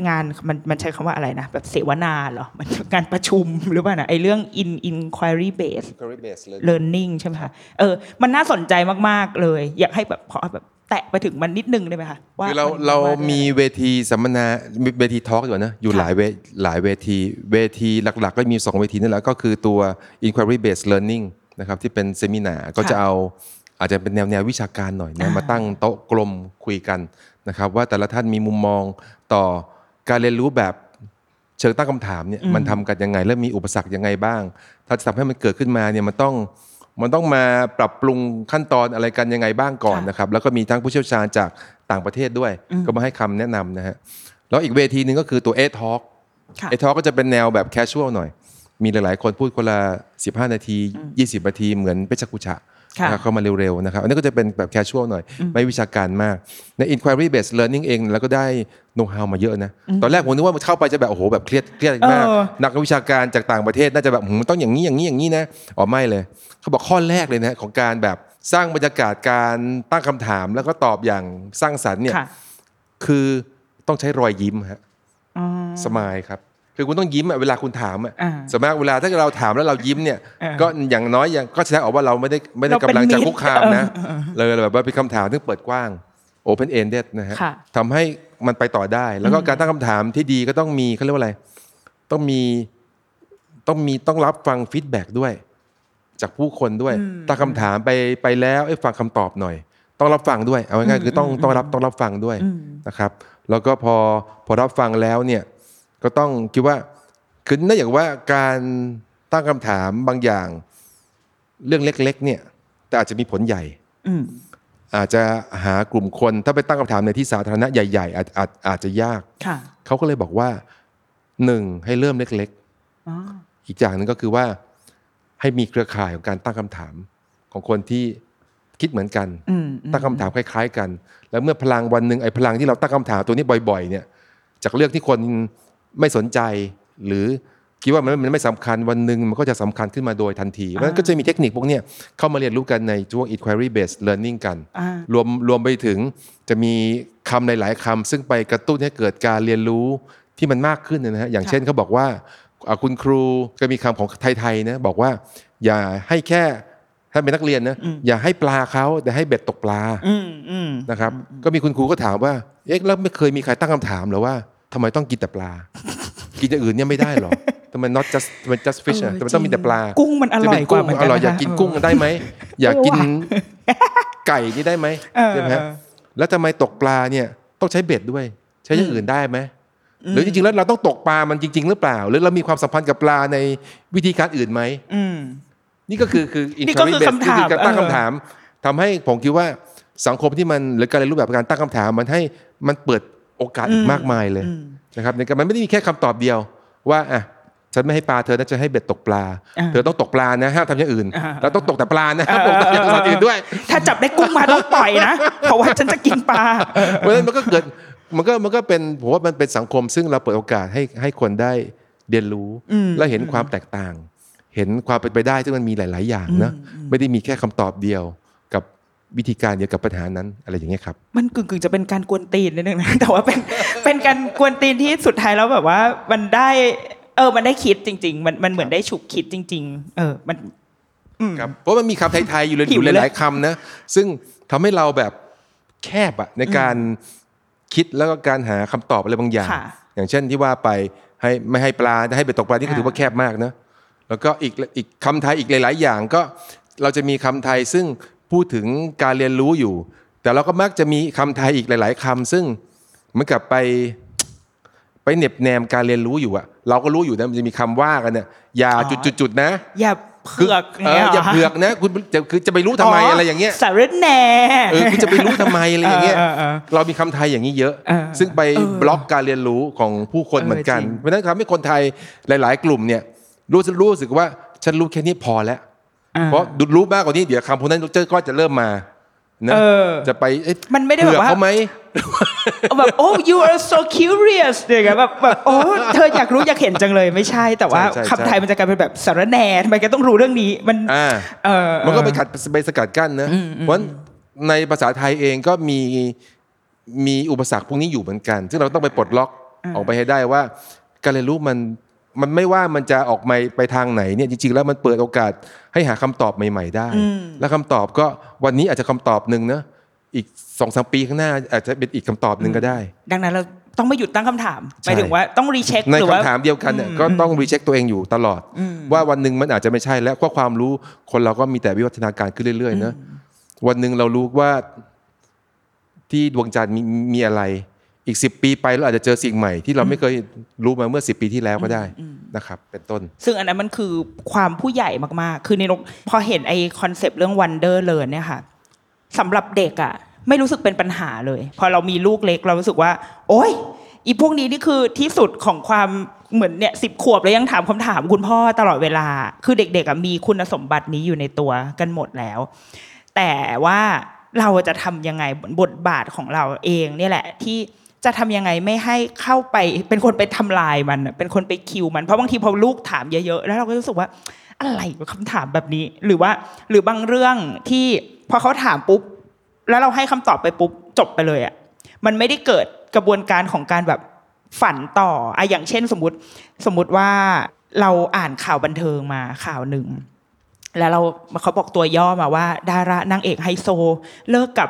งานมันมันใช้คำว่าอะไรนะแบบเสวนาเหรอมันงานประชุมหรือเปล่านะไอเรื่อง in inquiry based learning ใช่ไหมคะเออมันน่าสนใจมาก ๆ เลย อยากให้แบบขอแบบ แตะไปถึงมันนิดนึงได้ไหมคะว่าคือเรานเราว่ามีเวทีสัมมนาเวทีทอล์กอยู่นะอยู่ค่ะหลายเวหลายเวทีเวทีหลัก ๆ ก็มี 2 เวทีนั่นแหละก็คือตัว inquiry based learning นะครับที่เป็นเซมินาก็จะเอาอาจจะเป็นแนวแนววิชาการหน่อยนะมาตั้งโต๊ะกลมคุยกันนะครับ ว่าแต่ละท่านมีมุมมองต่อการเรียนรู้แบบเชิงตั้งคำถามเนี่ยมันทำกันยังไง และมีอุปสรรคยังไงบ้าง ถ้าจะทำให้มันเกิดขึ้นมาเนี่ยมันต้อง มันต้องมาปรับปรุงขั้นตอนอะไรกันยังไงบ้างก่อนค่ะนะครับ แล้วก็มีทั้งผู้เชี่ยวชาญจากต่างประเทศด้วย ก็มาให้คำแนะนำนะฮะแล้วอีกเวทีหนึ่งก็คือตัว A Talk ค่ะเอทอก็จะเป็นแนวแบบแคชชวลหน่อย มีหลาย ๆ คนพูดคนละ 15 นาที 20 นาทีเหมือนเปชรกุชะค่ะนะครับ เข้ามาเร็วๆนะครับ อันนี้ก็จะเป็นแบบแคชชวลหน่อย ไม่วิชาการมาก ใน inquiry based learning เองแล้วก็ได้ know how มาเยอะนะ ตอนแรกผมนึกว่าเข้าไปจะแบบ โอ้โห แบบเครียดเครียดมากเออนักวิชาการจากต่างประเทศน่าจะแบบหืมมันต้องอย่างนี้อย่างนี้อย่างนี้นะอ๋อไม่เลย เขาบอกข้อแรกเลยนะของการแบบสร้างบรรยากาศการตั้งคำถามแล้วก็ตอบอย่างสร้างสรรค์เนี่ยค่ะคือต้องใช้รอยยิ้มฮะอ๋อสมายครับ คือคุณต้องยิ้มอะเวลาคุณถามอะอ่าสมมติเวลาถ้าเราถามแล้วเรายิ้มเนี่ยเออก็อย่างน้อยอย่างก็แสดงออกว่าเราไม่ได้ไม่ได้เราเป็นกำลังจะมิตรคุกคามนะเออเออเลยแบบว่าเป็นคำถามที่เปิดกว้าง open ended นะฮะค่ะทำให้มันไปต่อได้ แล้วก็การตั้งคำถามที่ดีก็ต้องมีเขาเรียกว่าอะไร ต้องมีต้องมีต้องรับฟังฟีดแบ็กด้วย จากผู้คนด้วยตั้งคำถามไปไปแล้วไอ้ยฟังคำตอบหน่อย ต้องรับฟังด้วย เอาง่ายๆคือต้องต้องรับต้องรับฟังด้วยนะครับ แล้วก็พอพอรับฟังแล้วเนี่ย ก็ต้องคิดว่าคือนั่นอย่างว่าการตั้งคำถามบางอย่าง เรื่องเล็ก ๆ เนี่ย แต่อาจจะมีผลใหญ่อืมอาจจะหากลุ่มคนถ้าไปตั้งคำถามในที่สาธารณะใหญ่ๆ อาจอาจอาจจะยากค่ะเขาก็เลยบอกว่าหนึ่งให้เริ่มเล็กอ๋อๆอีกอย่างหนึ่งก็คือว่า ให้มีเครือข่ายของการตั้งคำถามของคนที่คิดเหมือนกันอืมตั้งคำถามคล้าย ๆ กัน แล้วเมื่อพลังวันหนึ่งไอ้พลังที่เราตั้งคำถามตัวนี้บ่อย ๆ เนี่ย จากเรื่องที่คน ไม่สนใจหรือคิดว่ามันมันไม่สำคัญวันหนึ่งมันก็จะสำคัญขึ้นมาโดยทันทีเพราะฉะนั้นก็จะมีเทคนิคพวกเนี้ยเข้ามาเรียนรู้กันในช่วง inquiry based learning กันอ่ารวมรวมไปถึงจะมีคำหลาย ๆคำซึ่งไปกระตุ้นให้เกิดการเรียนรู้ที่มันมากขึ้นนะฮะอย่างเช่นเขาบอกว่าอ่าคุณครูก็มีคำของไทยๆนะบอกว่า อย่าให้แค่ถ้าเป็นนักเรียนนะอย่าให้ปลาเขาแต่ให้เบ็ดตกปลาอืมอืมนะครับ ก็มีคุณครูก็ถามว่าเอ๊ะแล้วไม่เคยมีใครตั้งคำถามเหรอว่า ทำไมต้องกินแต่ปลา กินอย่างอื่นเนี่ยไม่ได้หรอทำไม not just ทำไม just fish อะเออทำไมต้องมีแต่ปลาจริงกุ้งมันอร่อยจะเป็นกุ้กว่าเหมือนกันอร่อยนะคะอยากกินกุ้งได้ไหมอยากกินไก่นี่ได้ไหมเออใช่ไหมฮะเออแล้วทำไมตกปลาเนี่ยต้องใช้เบ็ดด้วย ใช้อย่างอื่นได้ไหมหรือจริงๆแล้วเราต้องตกปลามันจริง ๆ หรือเปล่า หรือเรามีความสัมพันธ์กับปลาในวิธีการอื่นไหมอืมนี่ก็คือคือนี่ก็คือ inquiry based คำถามคือการตั้งเออคำถามทำให้ผมคิดว่าสังคมที่มันหรือการเรียนรู้แบบการตั้งคำถาม มันให้มันเปิด โอกาสอีกมากมายเลยนะครับในการมันไม่ได้มีแค่คำตอบเดียวว่าอะฉันไม่ให้ปลาเธอน่าจะให้เบ็ดตกปลาอ่าเธอต้องตกปลานะห้ามทำอย่างอื่นอ่าแล้วต้องตกแต่ปลานะห้ามตกแต่อย่างอื่นด้วย ถ้าจับได้กุ้งมาต้องปล่อยนะ เพราะว่าฉันจะกินปลา เพราะฉะนั้นมันก็เกิดมันก็มันก็เป็นผมว่ามันเป็นสังคมซึ่งเราเปิดโอกาสให้ให้คนได้เรียนรู้และเห็นความแตกต่าง เห็นความเป็นไปได้ซึ่งมันมีหลาย ๆ อย่างนะไม่ได้มีแค่คำตอบเดียวกับ วิธีการเดียวกับปัญหานั้นอะไรอย่างเงี้ยครับ มันกึ่งกึ่งๆจะเป็นการกวนตีนนิดนึงนะแต่ว่าเป็นเป็นการกวนตีนที่สุดท้ายแล้วแบบว่ามันได้เออ มันได้คิดจริง ๆ มันมันเหมือนได้ฉุกคิดจริง ๆ เออ มันครับเพราะมันมีคำไทยๆอยู่เลยหิอวยู่เลยหลายๆคำนะ ซึ่งทำให้เราแบบแคบอะในการคิดแล้วก็การหาคำตอบอะไรบางอย่างค่ะอย่างเช่นที่ว่าไปให้ไม่ให้ปลาจะให้เบ็ดตกปลานี่ก็อ่าถือว่าแคบมากนะ แล้วก็อีกอีกคำไทยอีกหลาย ๆ อย่างก็เราจะมีคำไทยซึ่ง พูดถึงการเรียนรู้อยู่ แต่เราก็มักจะมีคำไทยอีกหลาย ๆคำซึ่งเหมือนกับไปไปเหน็บแนมการเรียนรู้อยู่อะเราก็รู้อยู่นะมันจะมีคำว่ากันเนี่ยอย่าจุดๆๆนะอย่าเผือกเอออย่าเผือกนะคุณจะคือจะไปรู้ทำไมอะไรอย่างเงี้ยสารแหน่เออคุณจะไปรู้ทำไมอะไรอย่างเงี้ยเออเออเออเรามีคำไทยอย่างนี้เยอะเออซึ่งไปเออบล็อกการเรียนรู้ของผู้คนเออเหมือนกันจริงเพราะฉะนั้นทำให้คนไทยหลาย ๆ กลุ่มเนี่ยรู้สึกรู้สึกว่าฉันรู้แค่นี้พอแล้วอ่า เพราะดูรู้มากกว่านี้เดี๋ยวคำพวกนั้นก็จะเริ่มมานะเออจะไปเอ๊ะมันไม่ได้แบบว่าเผื่อเขาไหมแบบโอ้ you are so curious อย่างเงี้ยแบบแบบโอ้เธออยากรู้อยากเห็นจังเลยไม่ใช่แต่ว่าใช่ใช่คำไทยมันจะกลายเป็นแบบสารแหน่ทำไมแกต้องรู้เรื่องนี้มันอ่าเออมันก็ไปขัดไปสกัดกั้นนะเพราะฉะนั้นในภาษาไทยเองก็มีมีอุปสรรคพวกนี้อยู่เหมือนกัน ซึ่งเราต้องไปปลดล็อกออกไปให้ได้ว่าการเรียนรู้มัน มันไม่ว่ามันจะออกมาไปทางไหนเนี่ยจริงๆ แล้วมันเปิดโอกาสให้หาคำตอบใหม่ ๆ ได้ และคำตอบก็วันนี้อาจจะคำตอบหนึ่งนะอีกสองสามปีข้างหน้าอาจจะเป็นอีกคำตอบหนึ่งก็ได้ ดังนั้นเราต้องไม่หยุดตั้งคำถามใช่มายถึงว่าต้อง recheck ในหรือว่าคำถามเดียวกันเนี่ยก็ต้อง recheck ตัวเองอยู่ตลอด ว่าวันหนึ่งมันอาจจะไม่ใช่แล้วเพราะความรู้คนเราก็มีแต่วิวัฒนาการขึ้นเรื่อยๆนะวันหนึ่งเรารู้ว่าที่ดวงจันทร์มีมีอะไร อีกสิบปีไปเราอาจจะเจอสิ่งใหม่ที่เราไม่เคยรู้มาเมื่อสิบปีที่แล้วก็ได้นะครับ เป็นต้น ซึ่งอันนั้นมันคือความผู้ใหญ่มากๆ คือนิดนกพอเห็นไอ้ concept เรื่อง Wonder Learn เนี่ยค่ะสำหรับเด็กอะไม่รู้สึกเป็นปัญหาเลย พอเรามีลูกเล็กเรารู้สึกว่า โอ๊ยอีพวกนี้นี่คือที่สุดของความเหมือนเนี่ยสิบขวบแล้วยังถามคำถามคุณพ่อตลอดเวลา คือเด็กๆอะมีคุณสมบัตินี้อยู่ในตัวกันหมดแล้ว แต่ว่าเราจะทำยังไงบทบาทของเราเองเนี่ยแหละที่ จะทำยังไงไม่ให้เข้าไปเป็นคนไปทำลายมัน เป็นคนไปคิวมันเพราะบางทีพอลูกถามเยอะๆแล้วเราก็รู้สึกว่าอะไรวะคำถามแบบนี้ หรือว่าหรือบางเรื่องที่พอเขาถามปุ๊บแล้วเราให้คำตอบไปปุ๊บจบไปเลยอะมันไม่ได้เกิดกระบวนการของการแบบฝันต่ออะอย่างเช่นสมมติสมมติว่าเราอ่านข่าวบันเทิงมาข่าวหนึ่งแล้วเราเขาบอกตัวย่อมาว่า ดารานางเอกไฮโซ เลิกกับ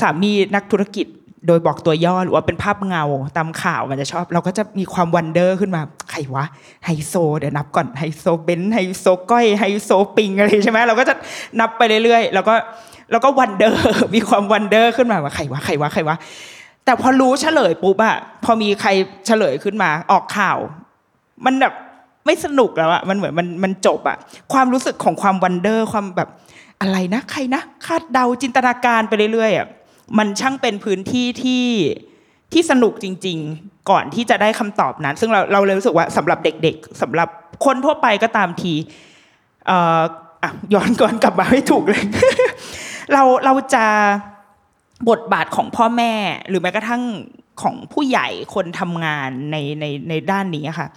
สามีนักธุรกิจ โดยบอกตัวย่อหรือว่าเป็นภาพเงาตามข่าวมันจะชอบ เราก็จะมีความ wonder ขึ้นมาใครวะไฮโซ เดี๋ยวนับก่อนไฮโซเบนซ์ไฮโซก้อยไฮโซปิงอะไรใช่ไหมเราก็จะนับไปเรื่อยๆ แล้วก็แล้วก็ wonder มีความ wonder ขึ้นมาว่าใครวะใครวะใครวะแต่พอรู้เฉลยปุ๊บอะพอมีใครเฉลยขึ้นมาออกข่าว มันแบบไม่สนุกแล้วอะมันเหมือนมันมันจบอะความรู้สึกของความ wonder ความแบบอะไรนะ ใครนะ คาดเดาจินตนาการไปเรื่อยๆอะ มันช่างเป็นพื้นที่ที่ที่สนุกจริง ๆ ก่อนที่จะได้คำตอบนั้น ซึ่งเราเราเลยรู้สึกว่าสำหรับเด็ก ๆสำหรับคนทั่วไปก็ตามทีเอ่ออะย้อนก่อนกลับมาให้ถูกเลย เราเราจะบทบาทของพ่อแม่หรือแม้กระทั่งของผู้ใหญ่คนทำงานในในในด้านนี้ค่ะ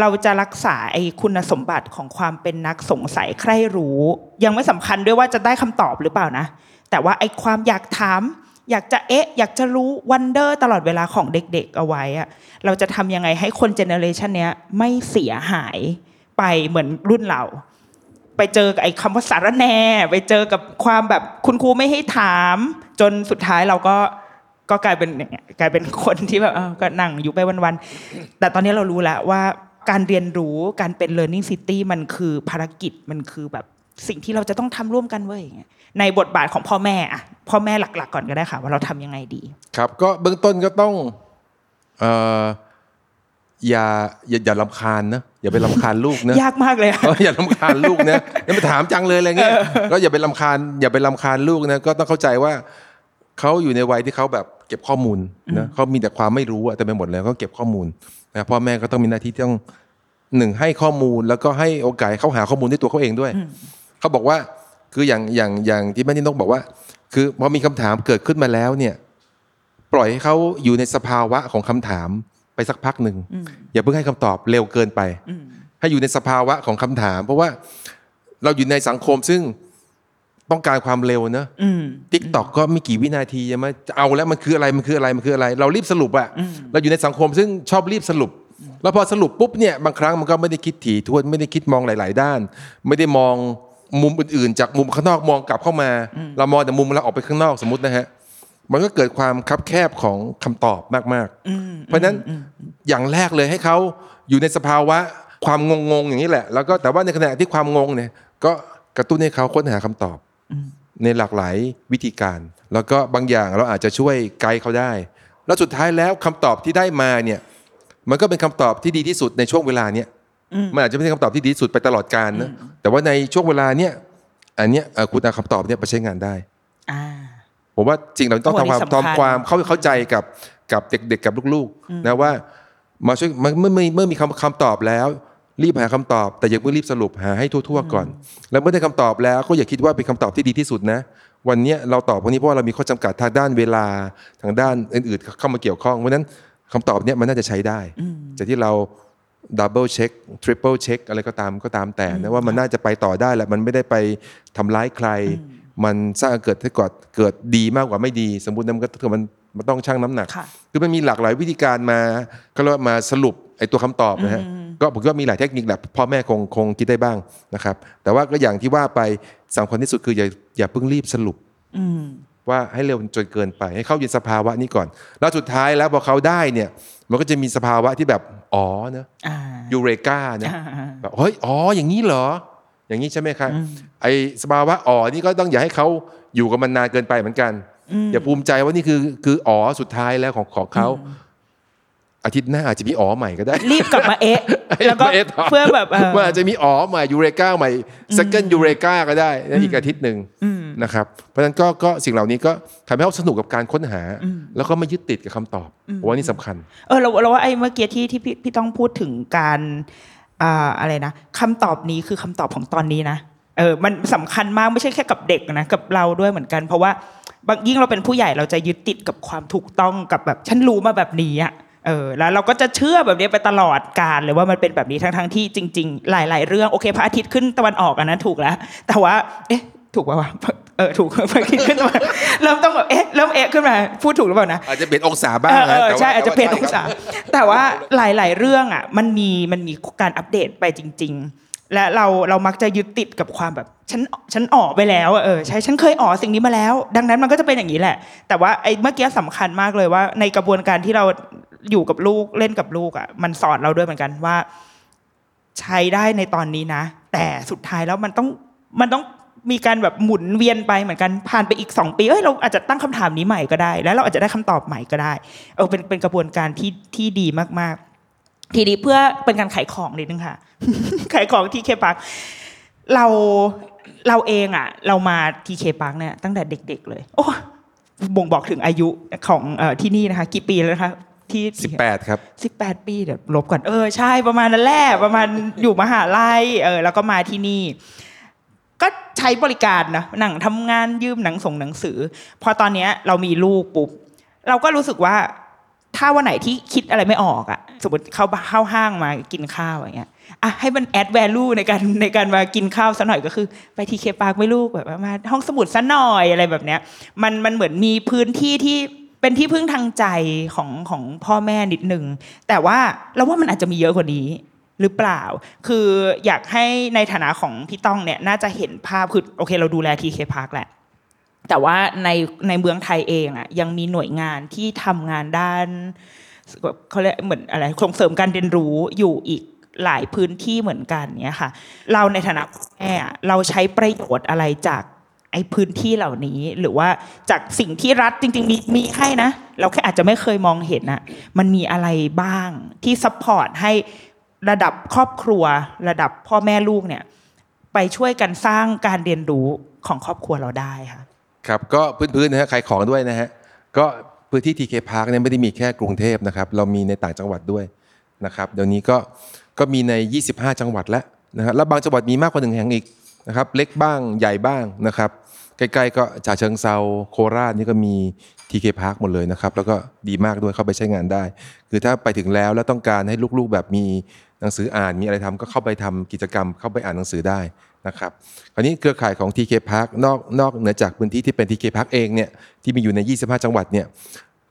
เราจะรักษาไอ้คุณสมบัติของความเป็นนักสงสัยใคร่รู้ ยังไม่สำคัญด้วยว่าจะได้คำตอบหรือเปล่านะ แต่ว่าไอ้ความอยากถาม อยากจะเอ๊ะ อยากจะรู้ wonder ตลอดเวลาของเด็กๆเอาไว้อะเราจะทำยังไงให้คน generation เนี้ยไม่เสียหายไปเหมือนรุ่นเราไปเจอกับไอ้คำว่าสาระแนไปเจอกับความแบบคุณครูไม่ให้ถาม จนสุดท้ายเราก็ก็กลายเป็นกลายเป็นคนที่แบบก็นั่งอยู่ไปวันๆแต่ตอนนี้เรารู้แล้วว่าการเรียนรู้การเป็น learning city มันคือภารกิจมันคือแบบ สิ่งที่เราจะต้องทำร่วมกันเว้ยอย่างเงี้ยในบทบาทของพ่อแม่อะพ่อแม่หลัก ๆ ก่อนก็ได้ค่ะ ว่าเราทำยังไงดี ครับ ก็เบื้องต้นก็ต้องเอ่ออย่าอย่าอย่าลำคาญนะอย่าไปลำคาญลูกนะยากมากเลยอะเอออย่าลำคาญลูกนะอย่าไปถามจังเลยอะไรเงี้ยก็อย่าไปลำคาญ อย่าไปลำคาญลูกนะก็ต้องเข้าใจว่าเขาอยู่ในวัยที่เขาแบบเก็บข้อมูลนะเขามีแต่ความไม่รู้อะแต่ไปหมดเลยเขาเก็บข้อมูลนะพ่อแม่ก็ต้องมีหน้าที่ที่ต้องหนึ่งให้ข้อมูลแล้วก็ให้โอกาสให้เขาหาข้อมูลด้วยตัวเขาเองด้วย เขาบอกว่าคืออย่างอย่างอย่างที่แม่นินกบอกว่า คือพอมีคำถามเกิดขึ้นมาแล้วเนี่ย ปล่อยให้เขาอยู่ในสภาวะของคำถามไปสักพักหนึ่งอย่าเพิ่งให้คำตอบเร็วเกินไป ให้อยู่ในสภาวะของคำถาม เพราะว่าเราอยู่ในสังคมซึ่งต้องการความเร็วเนอะอืมทิกตอกก็ไม่กี่วินาทีใช่ไหมจะเอาแล้วมันคืออะไรมันคืออะไรมันคืออะไร เรารีบสรุปอะเราอยู่ในสังคมซึ่งชอบรีบสรุป แล้วพอสรุปปุ๊บเนี่ยบางครั้งมันก็ไม่ได้คิดถี่ถ้วนไม่ได้คิดมองหลาย ๆ ด้าน ไม่ได้มอง มุมอื่นๆ จากมุมข้างนอกมองกลับเข้ามา เรามองแต่มุมเราออกไปข้างนอกสมมตินะฮะมันก็เกิดความคับแคบของคำตอบมากๆ เพราะฉะนั้นอย่างแรกเลยให้เขาอยู่ในสภาวะความงงๆอย่างนี้แหละ แล้วก็แต่ว่าในขณะที่ความงงเนี่ย ก็กระตุ้นให้เขาค้นหาคำตอบ ในหลากหลายวิธีการ แล้วก็บางอย่างเราอาจจะช่วยไกด์เขาได้ แล้วสุดท้ายแล้วคำตอบที่ได้มาเนี่ย มันก็เป็นคำตอบที่ดีที่สุดในช่วงเวลาเนี้ย มันอาจจะไม่ใช่คำตอบที่ดีที่สุดไปตลอดกาลนะแต่ว่าในช่วงเวลาเนี้ยอันเนี้ยเอ่อคุณเอาคำตอบเนี้ยไปใช้งานได้อ่าผมว่าจริงเราต้องโอ้ทำความนี่สำคัญทำความเข้าเข้าใจกับกับเด็กๆกับลูกๆนะว่ามาช่วยเมื่อเมื่อมีเมื่อมีคำคำตอบแล้ว รีบหาคำตอบ แต่อย่าเพิ่งรีบสรุปหาให้ทั่วๆก่อน แล้วเมื่อได้คำตอบแล้วก็อย่าคิดว่าเป็นคำตอบที่ดีที่สุดนะ วันเนี้ยเราตอบพวกนี้เพราะว่าเรามีข้อจำกัดทางด้านเวลาทางด้านอื่นๆเข้ามาเกี่ยวข้องเพราะฉะนั้นคำตอบเนี้ยมันน่าจะใช้ได้จากที่เรา double check triple check อะไรก็ตามก็ตามแต่นะว่ามันน่าจะไปต่อได้แหละมันไม่ได้ไปทำร้ายใคร มันสร้างให้เกิดให้เกิดเกิดดีมากกว่าไม่ดี สมมตินะมันก็คือมันมันต้องชั่งน้ำหนักค่ะคือมันมีหลากหลายวิธีการมาก็เรียกว่ามาสรุปไอ้ตัวคำตอบนะฮะก็ผมก็มีหลายเทคนิคแหละพ่อแม่คงคงคิดได้บ้างนะครับ แต่ว่าก็อย่างที่ว่าไปสำคัญที่สุดคืออย่าอย่าเพิ่งรีบสรุปอืมว่าให้เร็วจนเกินไปให้เข้าอยู่ในสภาวะนี้ก่อน แล้วสุดท้ายแล้วพอเขาได้เนี่ย มันก็จะมีสภาวะที่แบบ อ๋อเนอะอ่ายูเรกาเนี่ยอ่าแบบเฮ้ยอ๋ออย่างนี้เหรอ อย่างนี้ใช่ไหมครับไอ้สภาวะอ๋อนี่ก็ต้องอย่าให้เขาอยู่กับมันนานเกินไปเหมือนกันอย่าภูมิใจว่านี่คือคืออ๋อสุดท้ายแล้วของของเขา อาทิตย์หน้าอาจจะมีอ๋อใหม่ก็ได้ รีบกลับมาเอ๊ะแล้วก็มาะต่เพื่อแบบเออมันอาจจะมีอ๋อใหม่ยูเรกาใหม่ second ยูเรกาก็ได้ในอีกอาทิตย์หนึ่งนะครับเพราะฉะนั้นก็ก็สิ่งเหล่านี้ก็ทำให้เขาสนุกกับการค้นหา แล้วก็ไม่ยึดติดกับคำตอบผมว่านี่สำคัญ เออเราเราว่าไอ้เมื่อกี้ที่ที่พี่พี่ต้องพูดถึงการอ่าอะไรนะคำตอบนี้คือคำตอบของตอนนี้นะเออมันสำคัญมากไม่ใช่แค่กับเด็กนะกับเราด้วยเหมือนกัน เพราะว่าบางยิ่งเราเป็นผู้ใหญ่เราจะยึดติดกับความถูกต้องกับแบบฉันรู้มาแบบนี้อะ เออแล้วเราก็จะเชื่อแบบนี้ไปตลอดการเลยว่ามันเป็นแบบนี้ทั้งทั้งๆที่จริง ๆ หลาย ๆ เรื่องโอเคพระอาทิตย์ขึ้นตะวันออกอันนั้นถูกแล้ว แต่ว่า เอ๊ะ ถูกป่าวะเออถูกพระอาทิตย์ขึ้นตะวันเริ่มต้องแบบเอ๊ะเริ่มเอ๊ะขึ้นมาพูดถูกหรือเปล่านะอาจจะเปลี่ยนองศาบ้างเออเอนะอแต่ว่าใช่อาจจะเปลี่ยนแต่องว่าศาแต่ว่าหลาย ๆ เรื่องอะ มันมีมันมีการอัปเดตไปจริง ๆและเราเรามักจะยึดติดกับความแบบฉันฉันอ๋อไปแล้วอะเออใช่ฉันเคยอ๋อสิ่งนี้มาแล้ว ดังนั้นมันก็จะเป็นอย่างนี้แหละ แต่ว่าไอ้เมื่อกี้สำคัญมากเลยว่า ในกระบวนการที่เรา อยู่กับลูกเล่นกับลูกอะมันสอนเราด้วยเหมือนกันว่า ใช้ได้ในตอนนี้นะ แต่สุดท้ายแล้วมันต้องมันต้องมีการแบบหมุนเวียนไปเหมือนกันผ่านไปอีกสองปีเอ้ยเราอาจจะตั้งคำถามนี้ใหม่ก็ได้ แล้วเราอาจจะได้คำตอบใหม่ก็ได้ เออเป็นเป็นกระบวนการที่ที่ดีมากๆ ทีนี้เพื่อเป็นการขายของนิดนึงค่ะ ขายของที่เคปักเราเราเองอะ เรามาทีเคปักเนี่ยตั้งแต่เด็ก ๆ เลย โอ้บ่งบอกถึงอายุของอที่นี่นะคะ กี่ปีแล้วนะคะ ที่18ครับสิบแปดปีเดี๋ยวลบก่อนเออใช่ประมาณนั้นแหละประมาณอยู่มหาลัยเออแล้วก็มาที่นี่ ก็ใช้บริการนะหนังทำงานยืมหนังส่งหนังสือ พอตอนเนี้ยเรามีลูกปุ๊บเราก็รู้สึกว่าถ้าวันไหนที่คิดอะไรไม่ออกอะสมมติเข้าเข้าห้างมากินข้าวอย่างเงี้ยอะให้มัน add value ในการในการมากินข้าวซะหน่อยก็คือ ไป TK Park มั้ยลูกแบบว่ามาห้องสมุดซะหน่อยอะไรแบบเนี้ย มันมันเหมือนมีพื้นที่ที่ เป็นที่พึ่งทางใจของของพ่อแม่นิดหนึ่งแต่ว่าเราว่ามันอาจจะมีเยอะกว่านี้หรือเปล่า คืออยากให้ในฐานะของพี่ต้องเนี่ยน่าจะเห็นภาพคือโอเค เราดูแล TK Park แหละ แต่ว่าในในเมืองไทยเองอะยังมีหน่วยงานที่ทำงานด้านเขาเรียกเหมือนอะไรส่งเสริมการเรียนรู้อยู่อีกหลายพื้นที่เหมือนกันเนี่ยค่ะ เราในฐานะแม่อะเราใช้ประโยชน์อะไรจาก ไอ้พื้นที่เหล่านี้หรือว่าจากสิ่งที่รัฐจริงๆมีมีให้นะ เราแค่อาจจะไม่เคยมองเห็นอะมันมีอะไรบ้างที่ support ให้ระดับครอบครัว ระดับพ่อแม่ลูกเนี่ยไปช่วยกันสร้างการเรียนรู้ของครอบครัวเราได้ค่ะครับก็พื้นๆนะฮะขายของด้วยนะฮะก็พื้นที่ TK Park เนี่ยไม่ได้มีแค่กรุงเทพนะครับ เรามีในต่างจังหวัดด้วยนะครับ เดี๋ยวนี้ก็ก็มีใน 25 จังหวัดแล้วนะฮะแล้วบางจังหวัดมีมากกว่าหนึ่งแห่งอีก นะครับเล็กบ้างใหญ่บ้างนะครับใกล้ๆก็ฉะเชิงเซาโคราชนี่ก็มี TK Park หมดเลยนะครับ แล้วก็ดีมากด้วยเข้าไปใช้งานได้ คือถ้าไปถึงแล้วแล้วต้องการให้ลูกๆแบบมีหนังสืออ่านมีอะไรทำก็เข้าไปทำกิจกรรมเข้าไปอ่านหนังสือได้นะครับคราวนี้เครือข่ายของ TK Park นอกนอกเหนือจากพื้นที่ที่เป็น TK Park เองเนี่ยที่มีอยู่ใน 25 จังหวัดเนี่ย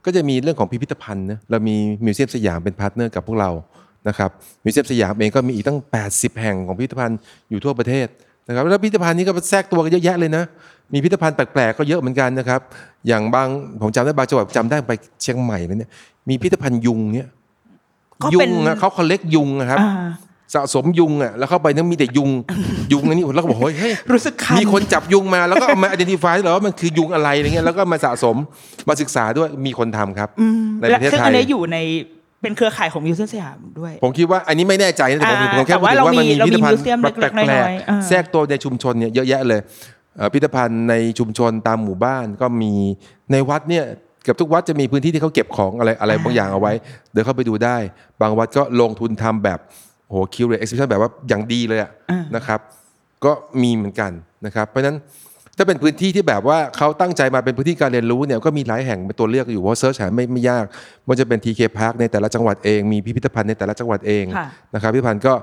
ก็จะมีเรื่องของพิพิธภัณฑ์นะเรามีมิวเซียมสยามเป็น partner กับพวกเรานะครับมิวเซียมสยามเองก็มีอีกตั้ง 80 แห่งของพิพิธภัณฑ์อยู่ทั่วประเทศ นะครับแล้วพิพิธภัณฑ์นี้ก็แทรกตัวกันเยอะแยะเลยนะ มีพิพิธภัณฑ์แปลกๆก็เยอะเหมือนกันนะครับ อย่างบางผมจำได้บางจังหวัดจำได้ไปเชียงใหม่เลยเนี่ยมีพิพิธภัณฑ์ยุงเนี่ยก็เป็นยุงอะเขา collect ยุงอะครับ อ่า สะสมยุงอะแล้วเข้าไปนั้นมีแต่ยุง ยุงอันนี้แล้วก็บอกเฮ้ยเฮ้ยรู้สึกคัน มีคนจับยุงมาแล้วก็เอามา identify เหรอว่ามันคือยุงอะไรอะไรเงี้ยแล้วก็มาสะสมมาศึกษาด้วยมีคนทำครับ ในประเทศซึ่งไทอัย นนี้อยู่ใน เป็นเครือข่ายของมิวเซียมสยามด้วย ผมคิดว่าอันนี้ไม่แน่ใจนะแต่ผมอ่าผมแค่แต่พูดว่าถึงว่ามันมีเรามีพิพิธภัณฑ์เรามีมิวเซียมแบบเล็กๆแปลน้กอยๆอ่าๆแทรกตัวในชุมชนเนี่ยเยอะแยะเลยเอ่อพิพิธภัณฑ์ในชุมชนตามหมู่บ้านก็มีในวัดเนี่ยเกือบทุกวัดจะมีพื้นที่ที่เขาเก็บของอะไรอะไรบางอย่างเอาไว้ เดินเข้าไปดูได้ บางวัดก็ลงทุนทำแบบโอ้โหคิวเรตเอ็กซิบิชันแบบว่าอย่างดีเลยอะอ่านนะครับ ก็มีเหมือนกันนะครับ เพราะฉะนั้น ถ้าเป็นพื้นที่ที่แบบว่าเขาตั้งใจมาเป็นพื้นที่การเรียนรู้เนี่ยก็มีหลายแห่งเป็นตัวเลือกอยู่เพราะเซิร์ชหาไม่ไม่ยากมันจะเป็น TK Park ในแต่ละจังหวัดเองมีพิพิธภัณฑ์ในแต่ละจังหวัดเองค่ะนะครับพิพิธภัณฑ์ก็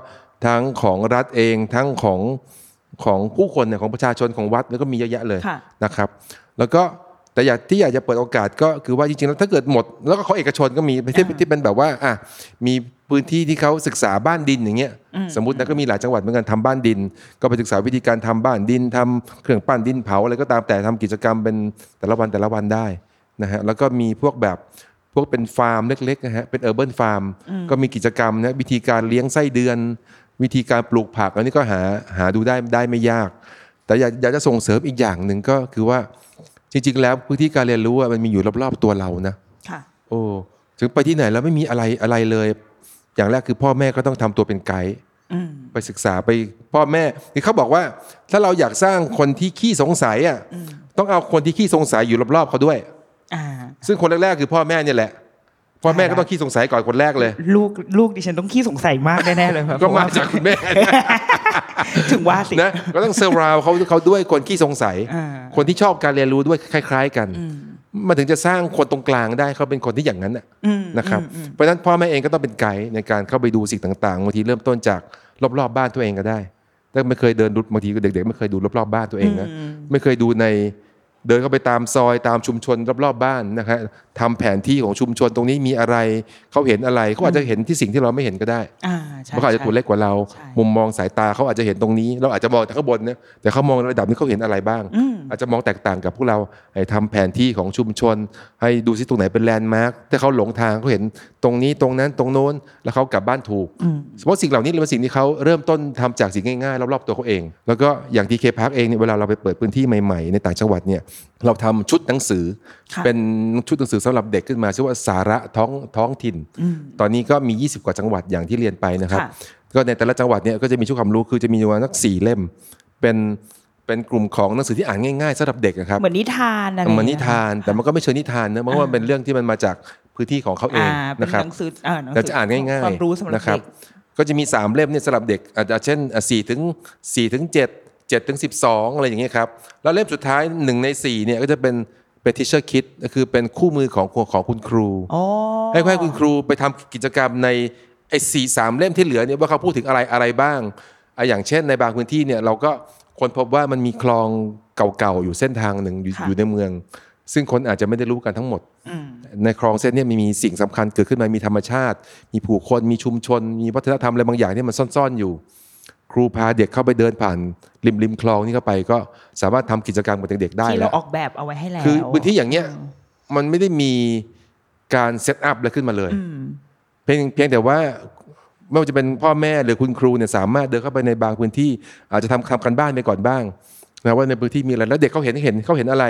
ทั้งของรัฐเองทั้งของของผู้คนเนี่ยของประชาชนของวัดแล้วก็มีเยอะแยะเลยค่ะนะครับ แล้วก็ แต่อยากที่อยากจะเปิดโอกาสก็คือว่าจริงๆแล้วถ้าเกิดหมด แล้วก็เขาเอกชนก็มีที่ที่เป็นแบบว่าอะมีพื้นที่ที่เขาศึกษาบ้านดินอย่างเงี้ยสมมตินะก็มีหลายจังหวัดเหมือนกันทำบ้านดิน ก็ไปศึกษาวิธีการทำบ้านดินทำเครื่องปั้นดินเผาอะไรก็ตามแต่ทำกิจกรรมเป็นแต่ละวันแต่ละวันได้นะฮะแล้วก็มีพวกแบบพวกเป็นฟาร์มเล็กๆนะฮะเป็น urban farm ก็มีกิจกรรมนะวิธีการเลี้ยงไส้เดือน วิธีการปลูกผักอันนี้ก็หาหาดูได้ได้ไม่ยาก แต่อยากอยากจะส่งเสริมอีกอย่างหนึ่งก็คือว่า จริง ๆ แล้วพื้นที่การเรียนรู้อะมันมีอยู่รอบๆตัวเรานะค่ะโอ้ถึงไปที่ไหนแล้วไม่มีอะไรอะไรเลย อย่างแรกคือพ่อแม่ก็ต้องทำตัวเป็นไกด์อืมไปศึกษาไปพ่อแม่คือเขาบอกว่า ถ้าเราอยากสร้างคนที่ขี้สงสัยอะต้องเอาคนที่ขี้สงสัยอยู่รอบๆเขาด้วยอ่าซึ่งคนแรกๆคือพ่อแม่เนี่ยแหละพ่อแม่ก็ต้องขี้สงสัยก่อนคนแรกเลย ลูกลูกดิฉันต้องขี้สงสัยมากแน่ๆเลยครับก็มาจากคุณแม่ ถึงว่าสินะก็ต้องเซอร์ราวเขาเขาด้วยคนขี้สงสัยอ่าคนที่ชอบการเรียนรู้ด้วยคล้าย ๆ กันมันถึงจะสร้างคนตรงกลางได้เขาเป็นคนที่อย่างนั้นน่ะอืมนะครับอืมอืมเพราะฉะนั้นพ่อแม่เองก็ต้องเป็นไกด์ในการเข้าไปดูสิ่งต่างๆบางทีเริ่มต้นจากรอบๆบ้านตัวเองก็ได้ถ้าไม่เคยเดินดูบางทีเด็กๆ ไม่เคยดูรอบๆบ้านตัวเองนะไม่เคยดูใน เดินเข้าไปตามซอยตามชุมชนรอบๆบ้านนะครับทำแผนที่ของชุมชนตรงนี้มีอะไรเขาเห็นอะไรเขาอาจจะเห็นที่สิ่งที่เราไม่เห็นก็ได้อ่าใช่เพราะเขาอาจจะตัวเล็กกว่าเราใช่มุมมองสายตาเขาอาจจะเห็นตรงนี้ เราอาจจะมองแต่ข้างบนนะแต่เขามองระดับนี้เขาเห็นอะไรบ้างอืมอาจจะมองแตกต่างกับพวกเราให้ทำแผนที่ของชุมชน ให้ดูซิตรงไหนเป็น landmark ถ้าเขาหลงทางเขาเห็นตรงนี้ตรงนั้นตรงโน้นแล้วเขากลับบ้านถูกอืมเพราะสิ่งเหล่านี้เป็นสิ่งที่เขาเริ่มต้นทำจากสิ่งง่ายๆรอบๆตัวเขาเอง แล้วก็อย่าง TK Park เองเนี่ยเวลาเราไปเปิดพื้นที่ใหม่ๆ ในต่างจังหวัดเนี่ยเราทำชุดหนังสือค่ะเป็นชุดหนังสือสำหรับเด็กขึ้นมาชื่อว่าสาระท้องท้องถิ่นอืมตอนนี้ก็มี 20 กว่าจังหวัดอย่างที่เรียนไปนะครับค่ะก็ในแต่ละจังหวัดเนี่ยก็จะมีชุดความรู้คือจะมีประมาณสักสี่เล่ม เป็นเป็นกลุ่มของหนังสือที่อ่านง่ายๆสำหรับเด็กอะครับเหมือนนิทานอะไรเหมือนนิย่งงี้ยทานแต่มันก็ไม่เชิงนิทานนะเพราะว่ามันเป็นเรื่องที่มันมาจาก พื้นที่ของเขาเองอ่าเป็นนะครับหนังสืออ่าหนังสืเราจะอ่านง่ายๆความรู้สำหรับนะครับเด็กก็จะมี 3 เล่มเนี่ยสำหรับเด็กอาจจะเช่นสี่ถึงสี่ถึงเจ็ดเจ็ดถึงสิบสองอะไรอย่างเงี้ยครับ แล้วเล่มสุดท้ายหนึ่งในสี่เนี่ยก็จะเป็นเป็น teacher kit ก็คือเป็นคู่มือของของคุณครูอ๋อให้ให้คุณครูไปทำกิจกรรมในไอ้สี่สามเล่มที่เหลือเนี่ยว่าเขาพูดถึงอะไรอะไรบ้างอะอย่างเช่นในบางพื้นที่เนี่ยเราก็คนพบว่ามันมีคลองเก่าๆอยู่เส้นทางหนึ่งอยู่ค่ะอยู่ในเมือง ซึ่งคนอาจจะไม่ได้รู้กันทั้งหมดอืมในคลองเส้นเนี้มีสิ่งสำคัญเกิดขึ้นมามีธรรมชาติ มีผู้คนมีชุมชน มีวัฒนธรรมอะไรบางอย่างที่มันซ่อนๆอยู่ ครูพาเด็กเข้าไปเดินผ่านริมริมคลองนี่เข้าไป ก็สามารถทำกิจกรรมกับเด็กๆได้ที่แล้เราวออกแบบเอาไว้ให้แล้วคือพื้นที่อย่างเนี้ยมันไม่ได้มีการเซตอัพอะไรขึ้นมาเลยอืมเพียงเพียงแต่ว่าไม่ว่าจะเป็นพ่อแม่หรือคุณครูเนี่ยสามารถเดินเข้าไปในบางพื้นที่ อาจจะทำทำกันบ้านไปก่อนบ้าง นะว่าในพื้นที่มีอะไรแล้วเด็กเขาเห็นเห็นเขาเห็นอะไร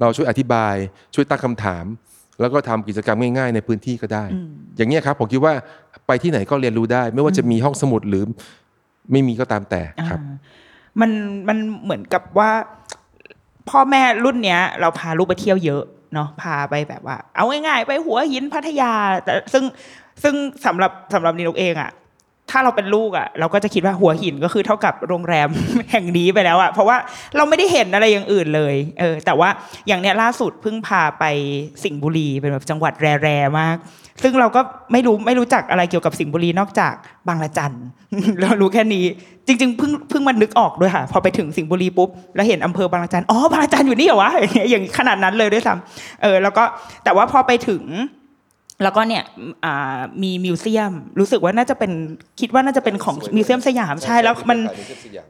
เราช่วยอธิบาย ช่วยตั้งคำถาม แล้วก็ทำกิจกรรมง่ายๆ ในพื้นที่ก็ได้ อย่างเงี้ยครับผมคิดว่าไปที่ไหนก็เรียนรู้ได้ ไม่ว่าจะมีห้องสมุดหรือไม่มีก็ตามแต่ครับอ่ามันมันเหมือนกับว่า พ่อแม่รุ่นเนี้ย เราพาลูกไปเที่ยวเยอะเนาะพาไปแบบว่า เอาง่ายๆ ไปหัวหินพัทยา แต่ซึ่งซึ่งสำหรับสำหรับนินกเองอะ ถ้าเราเป็นลูกอะ เราก็จะคิดว่าหัวหินก็คือเท่ากับโรงแรมแห่งนี้ไปแล้วอะเพราะว่าเราไม่ได้เห็นอะไรอย่างอื่นเลยเออแต่ว่าอย่างเนี้ยล่าสุดเพิ่งพาไปสิงห์บุรีเป็นแบบจังหวัดแร่ๆมาก ซึ่งเราก็ไม่รู้ไม่รู้จักอะไรเกี่ยวกับสิงห์บุรีนอกจากบางละจันเรารู้แค่นี้ จริง ๆ เพิ่งเพิ่งมานึกออกด้วยค่ะ พอไปถึงสิงห์บุรีปุ๊บแล้วเห็นอำเภอบางละจันอ๋อบางละจันอยู่นี่เหรอวะอย่างนี้อย่างขนาดนั้นเลยด้วยซ้ำเออแล้วก็แต่ว่าพอไปถึง แล้วก็เนี่ยอ่ามีมิวเซียม รู้สึกว่าน่าจะเป็นคิดว่าน่าจะเป็นของสวยมิวเซียมสยามใช่แล้วมัน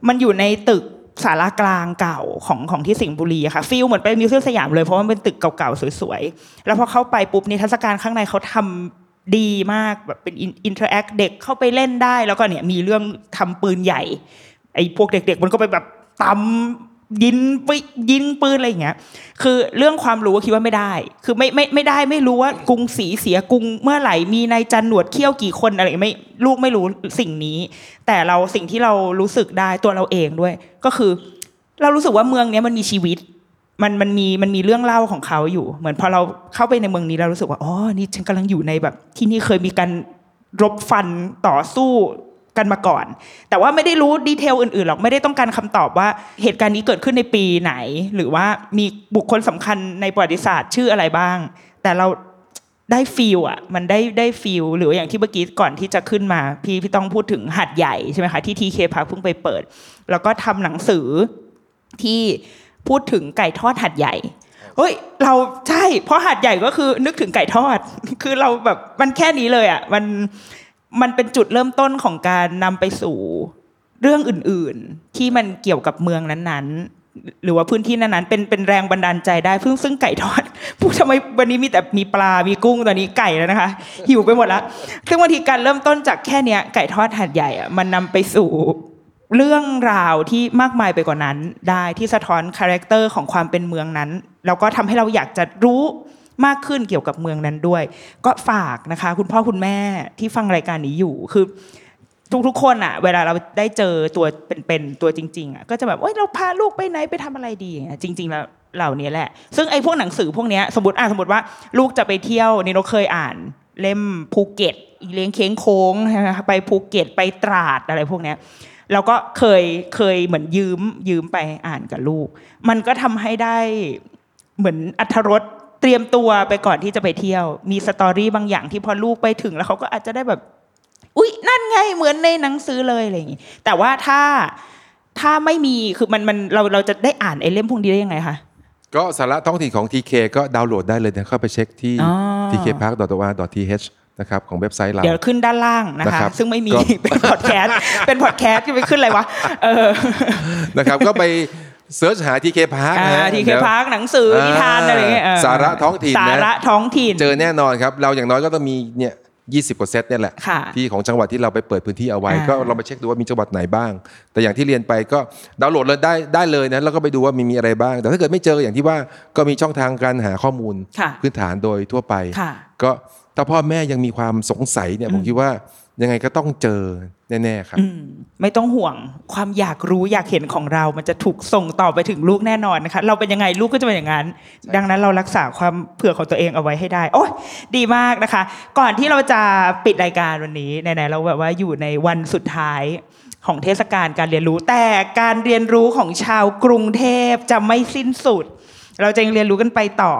มันอยู่ในตึกสารากลางเก่าของของที่สิงห์บุรีอะค่ะฟีลเหมือนไปมิวเซียมสยามเลยเพราะว่ามันเป็นตึกเก่าๆสวยๆแล้วพอเข้าไปปุ๊บนิทรรศการข้างในเขาทำดีมากแบบเป็น interact เด็กเข้าไปเล่นได้ แล้วก็เนี่ยมีเรื่องทำปืนใหญ่ไอ้พวกเด็ก ๆ มันก็ไปแบบตำ ดินไปยิงปืนอะไรอย่างเงี้ย คือเรื่องความรู้คิดว่าไม่ได้ คือไม่ไม่ไม่ได้ไม่รู้ว่ากรุงศรีเสียกรุงเมื่อไหร่มีนายจันหนวดเขี้ยวกี่คนอะไรไม่ลูกไม่รู้สิ่งนี้ แต่เราสิ่งที่เรารู้สึกได้ตัวเราเองด้วย ก็คือ เรารู้สึกว่าเมืองเนี้ยมันมีชีวิต มันมันมีมันมีเรื่องเล่าของเขาอยู่ เหมือนพอเราเข้าไปในเมืองนี้เรารู้สึกว่าอ๋อนี่ฉันกำลังอยู่ในแบบ ที่นี่เคยมีการรบฟันต่อสู้ กันมาก่อน แต่ว่าไม่ได้รู้ดีเทลอื่นๆหรอกไม่ได้ต้องการคำตอบว่าเหตุการณ์นี้เกิดขึ้นในปีไหน หรือว่ามีบุคคลสำคัญในประวัติศาสตร์ชื่ออะไรบ้าง แต่เราได้ฟีลอะมันได้ได้ฟีลหรืออย่างที่เมื่อกี้ก่อนที่จะขึ้นมา พี่พี่ต้องพูดถึงหัดใหญ่ใช่ไหมคะที่ทีเคพาเพิ่งไปเปิด แล้วก็ทำหนังสือที่พูดถึงไก่ทอดหัดใหญ่เฮ้ยเราใช่เพราะหัดใหญ่ก็คือนึกถึงไก่ทอด คือเราแบบมันแค่นี้เลยอะมัน มันเป็นจุดเริ่มต้นของการนำไปสู่เรื่องอื่นๆ ที่มันเกี่ยวกับเมืองนั้นๆ หรือว่าพื้นที่นั้นๆเป็นเป็นแรงบันดาลใจได้ซึ่งซึ่งไก่ทอดพูดทำไมวันนี้มีแต่มีปลา มีกุ้งตอนนี้ไก่แล้วนะคะ หิวไปหมดล้วซึ่งบางทีการเริ่มต้นจากแค่เนี้ยไก่ทอดหัดใหญ่อะมันนำไปสู่เรื่องราวที่มากมายไปกว่านั้น ได้ที่สะท้อนคาแรคเตอร์ของความเป็นเมืองนั้นแล้วก็ทำให้เราอยากจะรู้ มากขึ้นเกี่ยวกับเมืองนั้นด้วย ก็ฝากนะคะ คุณพ่อคุณแม่ที่ฟังรายการนี้อยู่คือทุกๆคนอะเวลาเราได้เจอตัวเป็นๆตัวจริงๆอะก็จะแบบเอ้ยเราพาลูกไปไหนไปทำอะไรดีอย่างเงี้ยจริง ๆ แล้วเหล่านี้แหละ ซึ่งไอ้พวกหนังสือพวกเนี้ยสมมติอะสมมติว่าลูกจะไปเที่ยวนี่เราเคยอ่านเล่มภูเก็ตเลี้ยงเค้งโค้งไปภูเก็ตไปตราดอะไรพวกเนี้ยเราก็เคยเคยเหมือนยืมยืมไปอ่านกับลูก มันก็ทำให้ได้เหมือนอัธรส เตรียมตัวไปก่อนที่จะไปเที่ยว มีสตอรี่บางอย่างที่พอลูกไปถึงแล้วเขาก็อาจจะได้แบบ อุ๊ย นั่นไงเหมือนในหนังสือเลยอะไรอย่างงี้แต่ว่าถ้าถ้าไม่มีคือมันมันเราเราจะได้อ่านไอ้เล่มพวกนี้ได้ยังไงคะก็สาระท้องถิ่นของ TK ก็ดาวน์โหลดได้เลยนะเข้าไปเช็คที่อ๋อ tkpark.or.th นะครับของเว็บไซต์เรา เดี๋ยวขึ้นด้านล่างนะนะคะครับซึ่งไม่มีก็เป็นพอดแคสต์เป็นพอดแคสต์จะไปขึ้นอะไรวะเออนะครับก็ไป search หา TK Park นะฮะ TK เดี๋ยว Park หนังสือนิทานอะไรอย่างเงี้ยเออสาระท้องถิ่นนะสาระท้องถิ่น เจอแน่นอนครับ เราอย่างน้อยก็ต้องมีเนี่ย20กว่าเซตเนี่ยแหละค่ะที่ของจังหวัดที่เราไปเปิดพื้นที่เอาไว้อ่าก็เราไปเช็คดูว่ามีจังหวัดไหนบ้าง แต่อย่างที่เรียนไปก็ดาวน์โหลดเลยได้ได้เลยนะแล้วก็ไปดูว่ามีมีอะไรบ้าง แต่ถ้าเกิดไม่เจออย่างที่ว่าก็มีช่องทางการหาข้อมูลค่ะพื้นฐานโดยทั่วไปค่ะก็ถ้าพ่อแม่ยังมีความสงสัยเนี่ยผมคิดว่า ยังไงก็ต้องเจอแน่ๆครับอืมไม่ต้องห่วงความอยากรู้อยากเห็นของเรา มันจะถูกส่งต่อไปถึงลูกแน่นอนนะคะ เราเป็นยังไงลูกก็จะเป็นอย่างนั้น ดังนั้นเรารักษาความเผื่อของตัวเองเอาไว้ให้ได้ โอ้ยดีมากนะคะ ก่อนที่เราจะปิดรายการวันนี้ไหนๆเราแบบว่าอยู่ในวันสุดท้ายของเทศกาลการเรียนรู้ แต่การเรียนรู้ของชาวกรุงเทพจะไม่สิ้นสุดเราจะยังเรียนรู้กันไปต่อ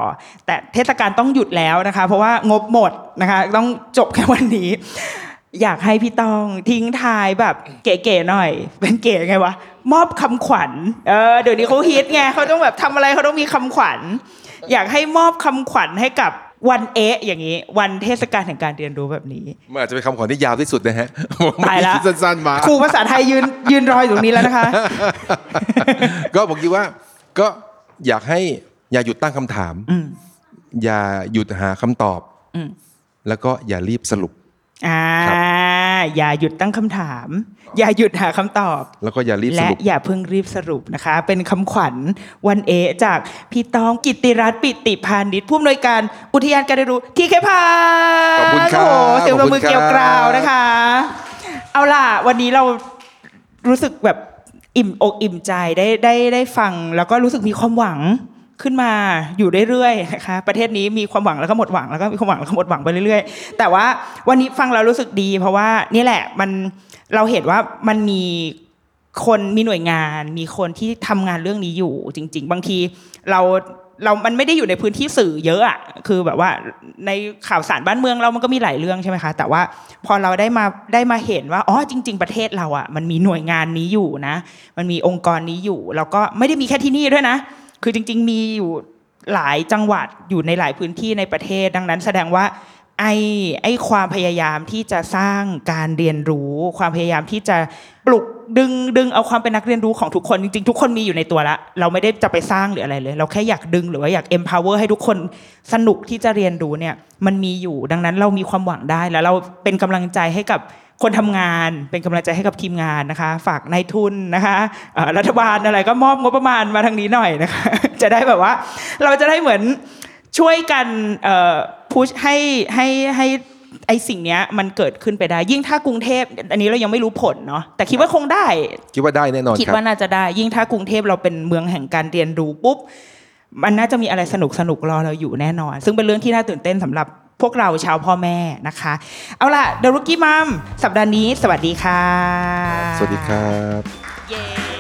แต่เทศกาลต้องหยุดแล้วนะคะ เพราะว่างบหมดนะคะ ต้องจบแค่วันนี้ อยากให้พี่ต้องทิ้งท้ายแบบเก๋ๆหน่อย เป็นเก๋ไงวะมอบคำขวัญเออเดี๋ยวนี้เขาฮิตไงเขาต้องแบบทำอะไรเขาต้องมีคำขวัญ อยากให้มอบคำขวัญให้กับวันเอะอย่างนี้ วันเทศกาลแห่งการเรียนรู้แบบนี้มันอาจจะเป็นคำขวัญที่ยาวที่สุดนะฮะตายละผมสั้นๆมาครูภาษาไทยยืนยืนรออยู่ตรงนี้แล้วนะคะ ก็ผมคิดว่าก็อยากให้อย่าหยุดตั้งคำถามอืมอย่าหยุดหาคำตอบอืมแล้วก็อย่ารีบสรุป อ่าครับอย่าหยุดตั้งคำถาม อย่าหยุดหาคำตอบ แล้วก็อย่ารีบสและรุปอย่าเพิ่งรีบสรุปนะคะ เป็นคำขวัญวันเอะจากพี่ตองกิตติรัตน์ปิติพานิชผู้อำนวยการอุทยานการเรียนรู้ทีเคพาขอบคุณครับโอ้โหเสียงปรบมือขอบคุณครับเกลียวกราวนะคะ เอาล่ะ วันนี้เรารู้สึกแบบอิ่มอกอิ่มใจได้ได้ได้ฟัง แล้วก็รู้สึกมีความหวัง ขึ้นมาอยู่เรื่อยๆนะคะประเทศนี้มีความหวังแล้วก็หมดหวังแล้วก็มีความหวังแล้วก็หมดหวังไปเรื่อยๆ แต่ว่าวันนี้ฟังเรารู้สึกดี เพราะว่านี่แหละมันเราเห็นว่ามันมีคนมีหน่วยงาน มีคนที่ทำงานเรื่องนี้อยู่จริง ๆ บางทีเราเรา มันไม่ได้อยู่ในพื้นที่สื่อเยอะอะคือแบบว่าในข่าวสารบ้านเมืองเรามันก็มีหลายเรื่องใช่ไหมคะ แต่ว่าพอเราได้มาได้มาเห็นว่า อ๋อ จริง ๆ ประเทศเราอะมันมีหน่วยงานนี้อยู่นะ มันมีองค์กรนี้อยู่ แล้วก็ไม่ได้มีแค่ที่นี่ด้วยนะ คือจริง ๆ มีอยู่หลายจังหวัดอยู่ในหลายพื้นที่ในประเทศ ดังนั้นแสดงว่าไอ้ไอ้ความพยายามที่จะสร้างการเรียนรู้ ความพยายามที่จะปลุกดึงดึงเอาความเป็นนักเรียนรู้ของทุกคนจริงๆ ทุกคนมีอยู่ในตัวละ เราไม่ได้จะไปสร้างหรืออะไรเลย เราแค่อยากดึงหรือว่าอยาก empower ให้ทุกคนสนุกที่จะเรียนรู้เนี่ยมันมีอยู่ดังนั้นเรามีความหวังได้แล้วเราเป็นกำลังใจให้กับ คนทำงานเป็นกำลังใจให้กับทีมงานนะคะ ฝากนายทุนนะคะเอ่อรัฐบาลอะไรก็มอบงบประมาณมาทางนี้หน่อยนะคะ จะได้แบบว่า เราจะได้เหมือนช่วยกันพุชให้ให้ให้ไอสิ่งเนี้ยมันเกิดขึ้นไปได้ ยิ่งถ้ากรุงเทพอันนี้เรายังไม่รู้ผลเนาะแต่คิดว่าคงได้ คิดว่าได้แน่นอนคิดครับว่าน่าจะได้ ยิ่งถ้ากรุงเทพเราเป็นเมืองแห่งการเรียนรู้ปุ๊บมันน่าจะมีอะไรสนุกสนุกๆรอเราอยู่แน่นอน ซึ่งเป็นเรื่องที่น่าตื่นเต้นสำหรับ พวกเราชาวพ่อแม่นะคะ เอาล่ะ The Rookie Mom สัปดาห์นี้ สวัสดีค่ะ สวัสดีครับ เย้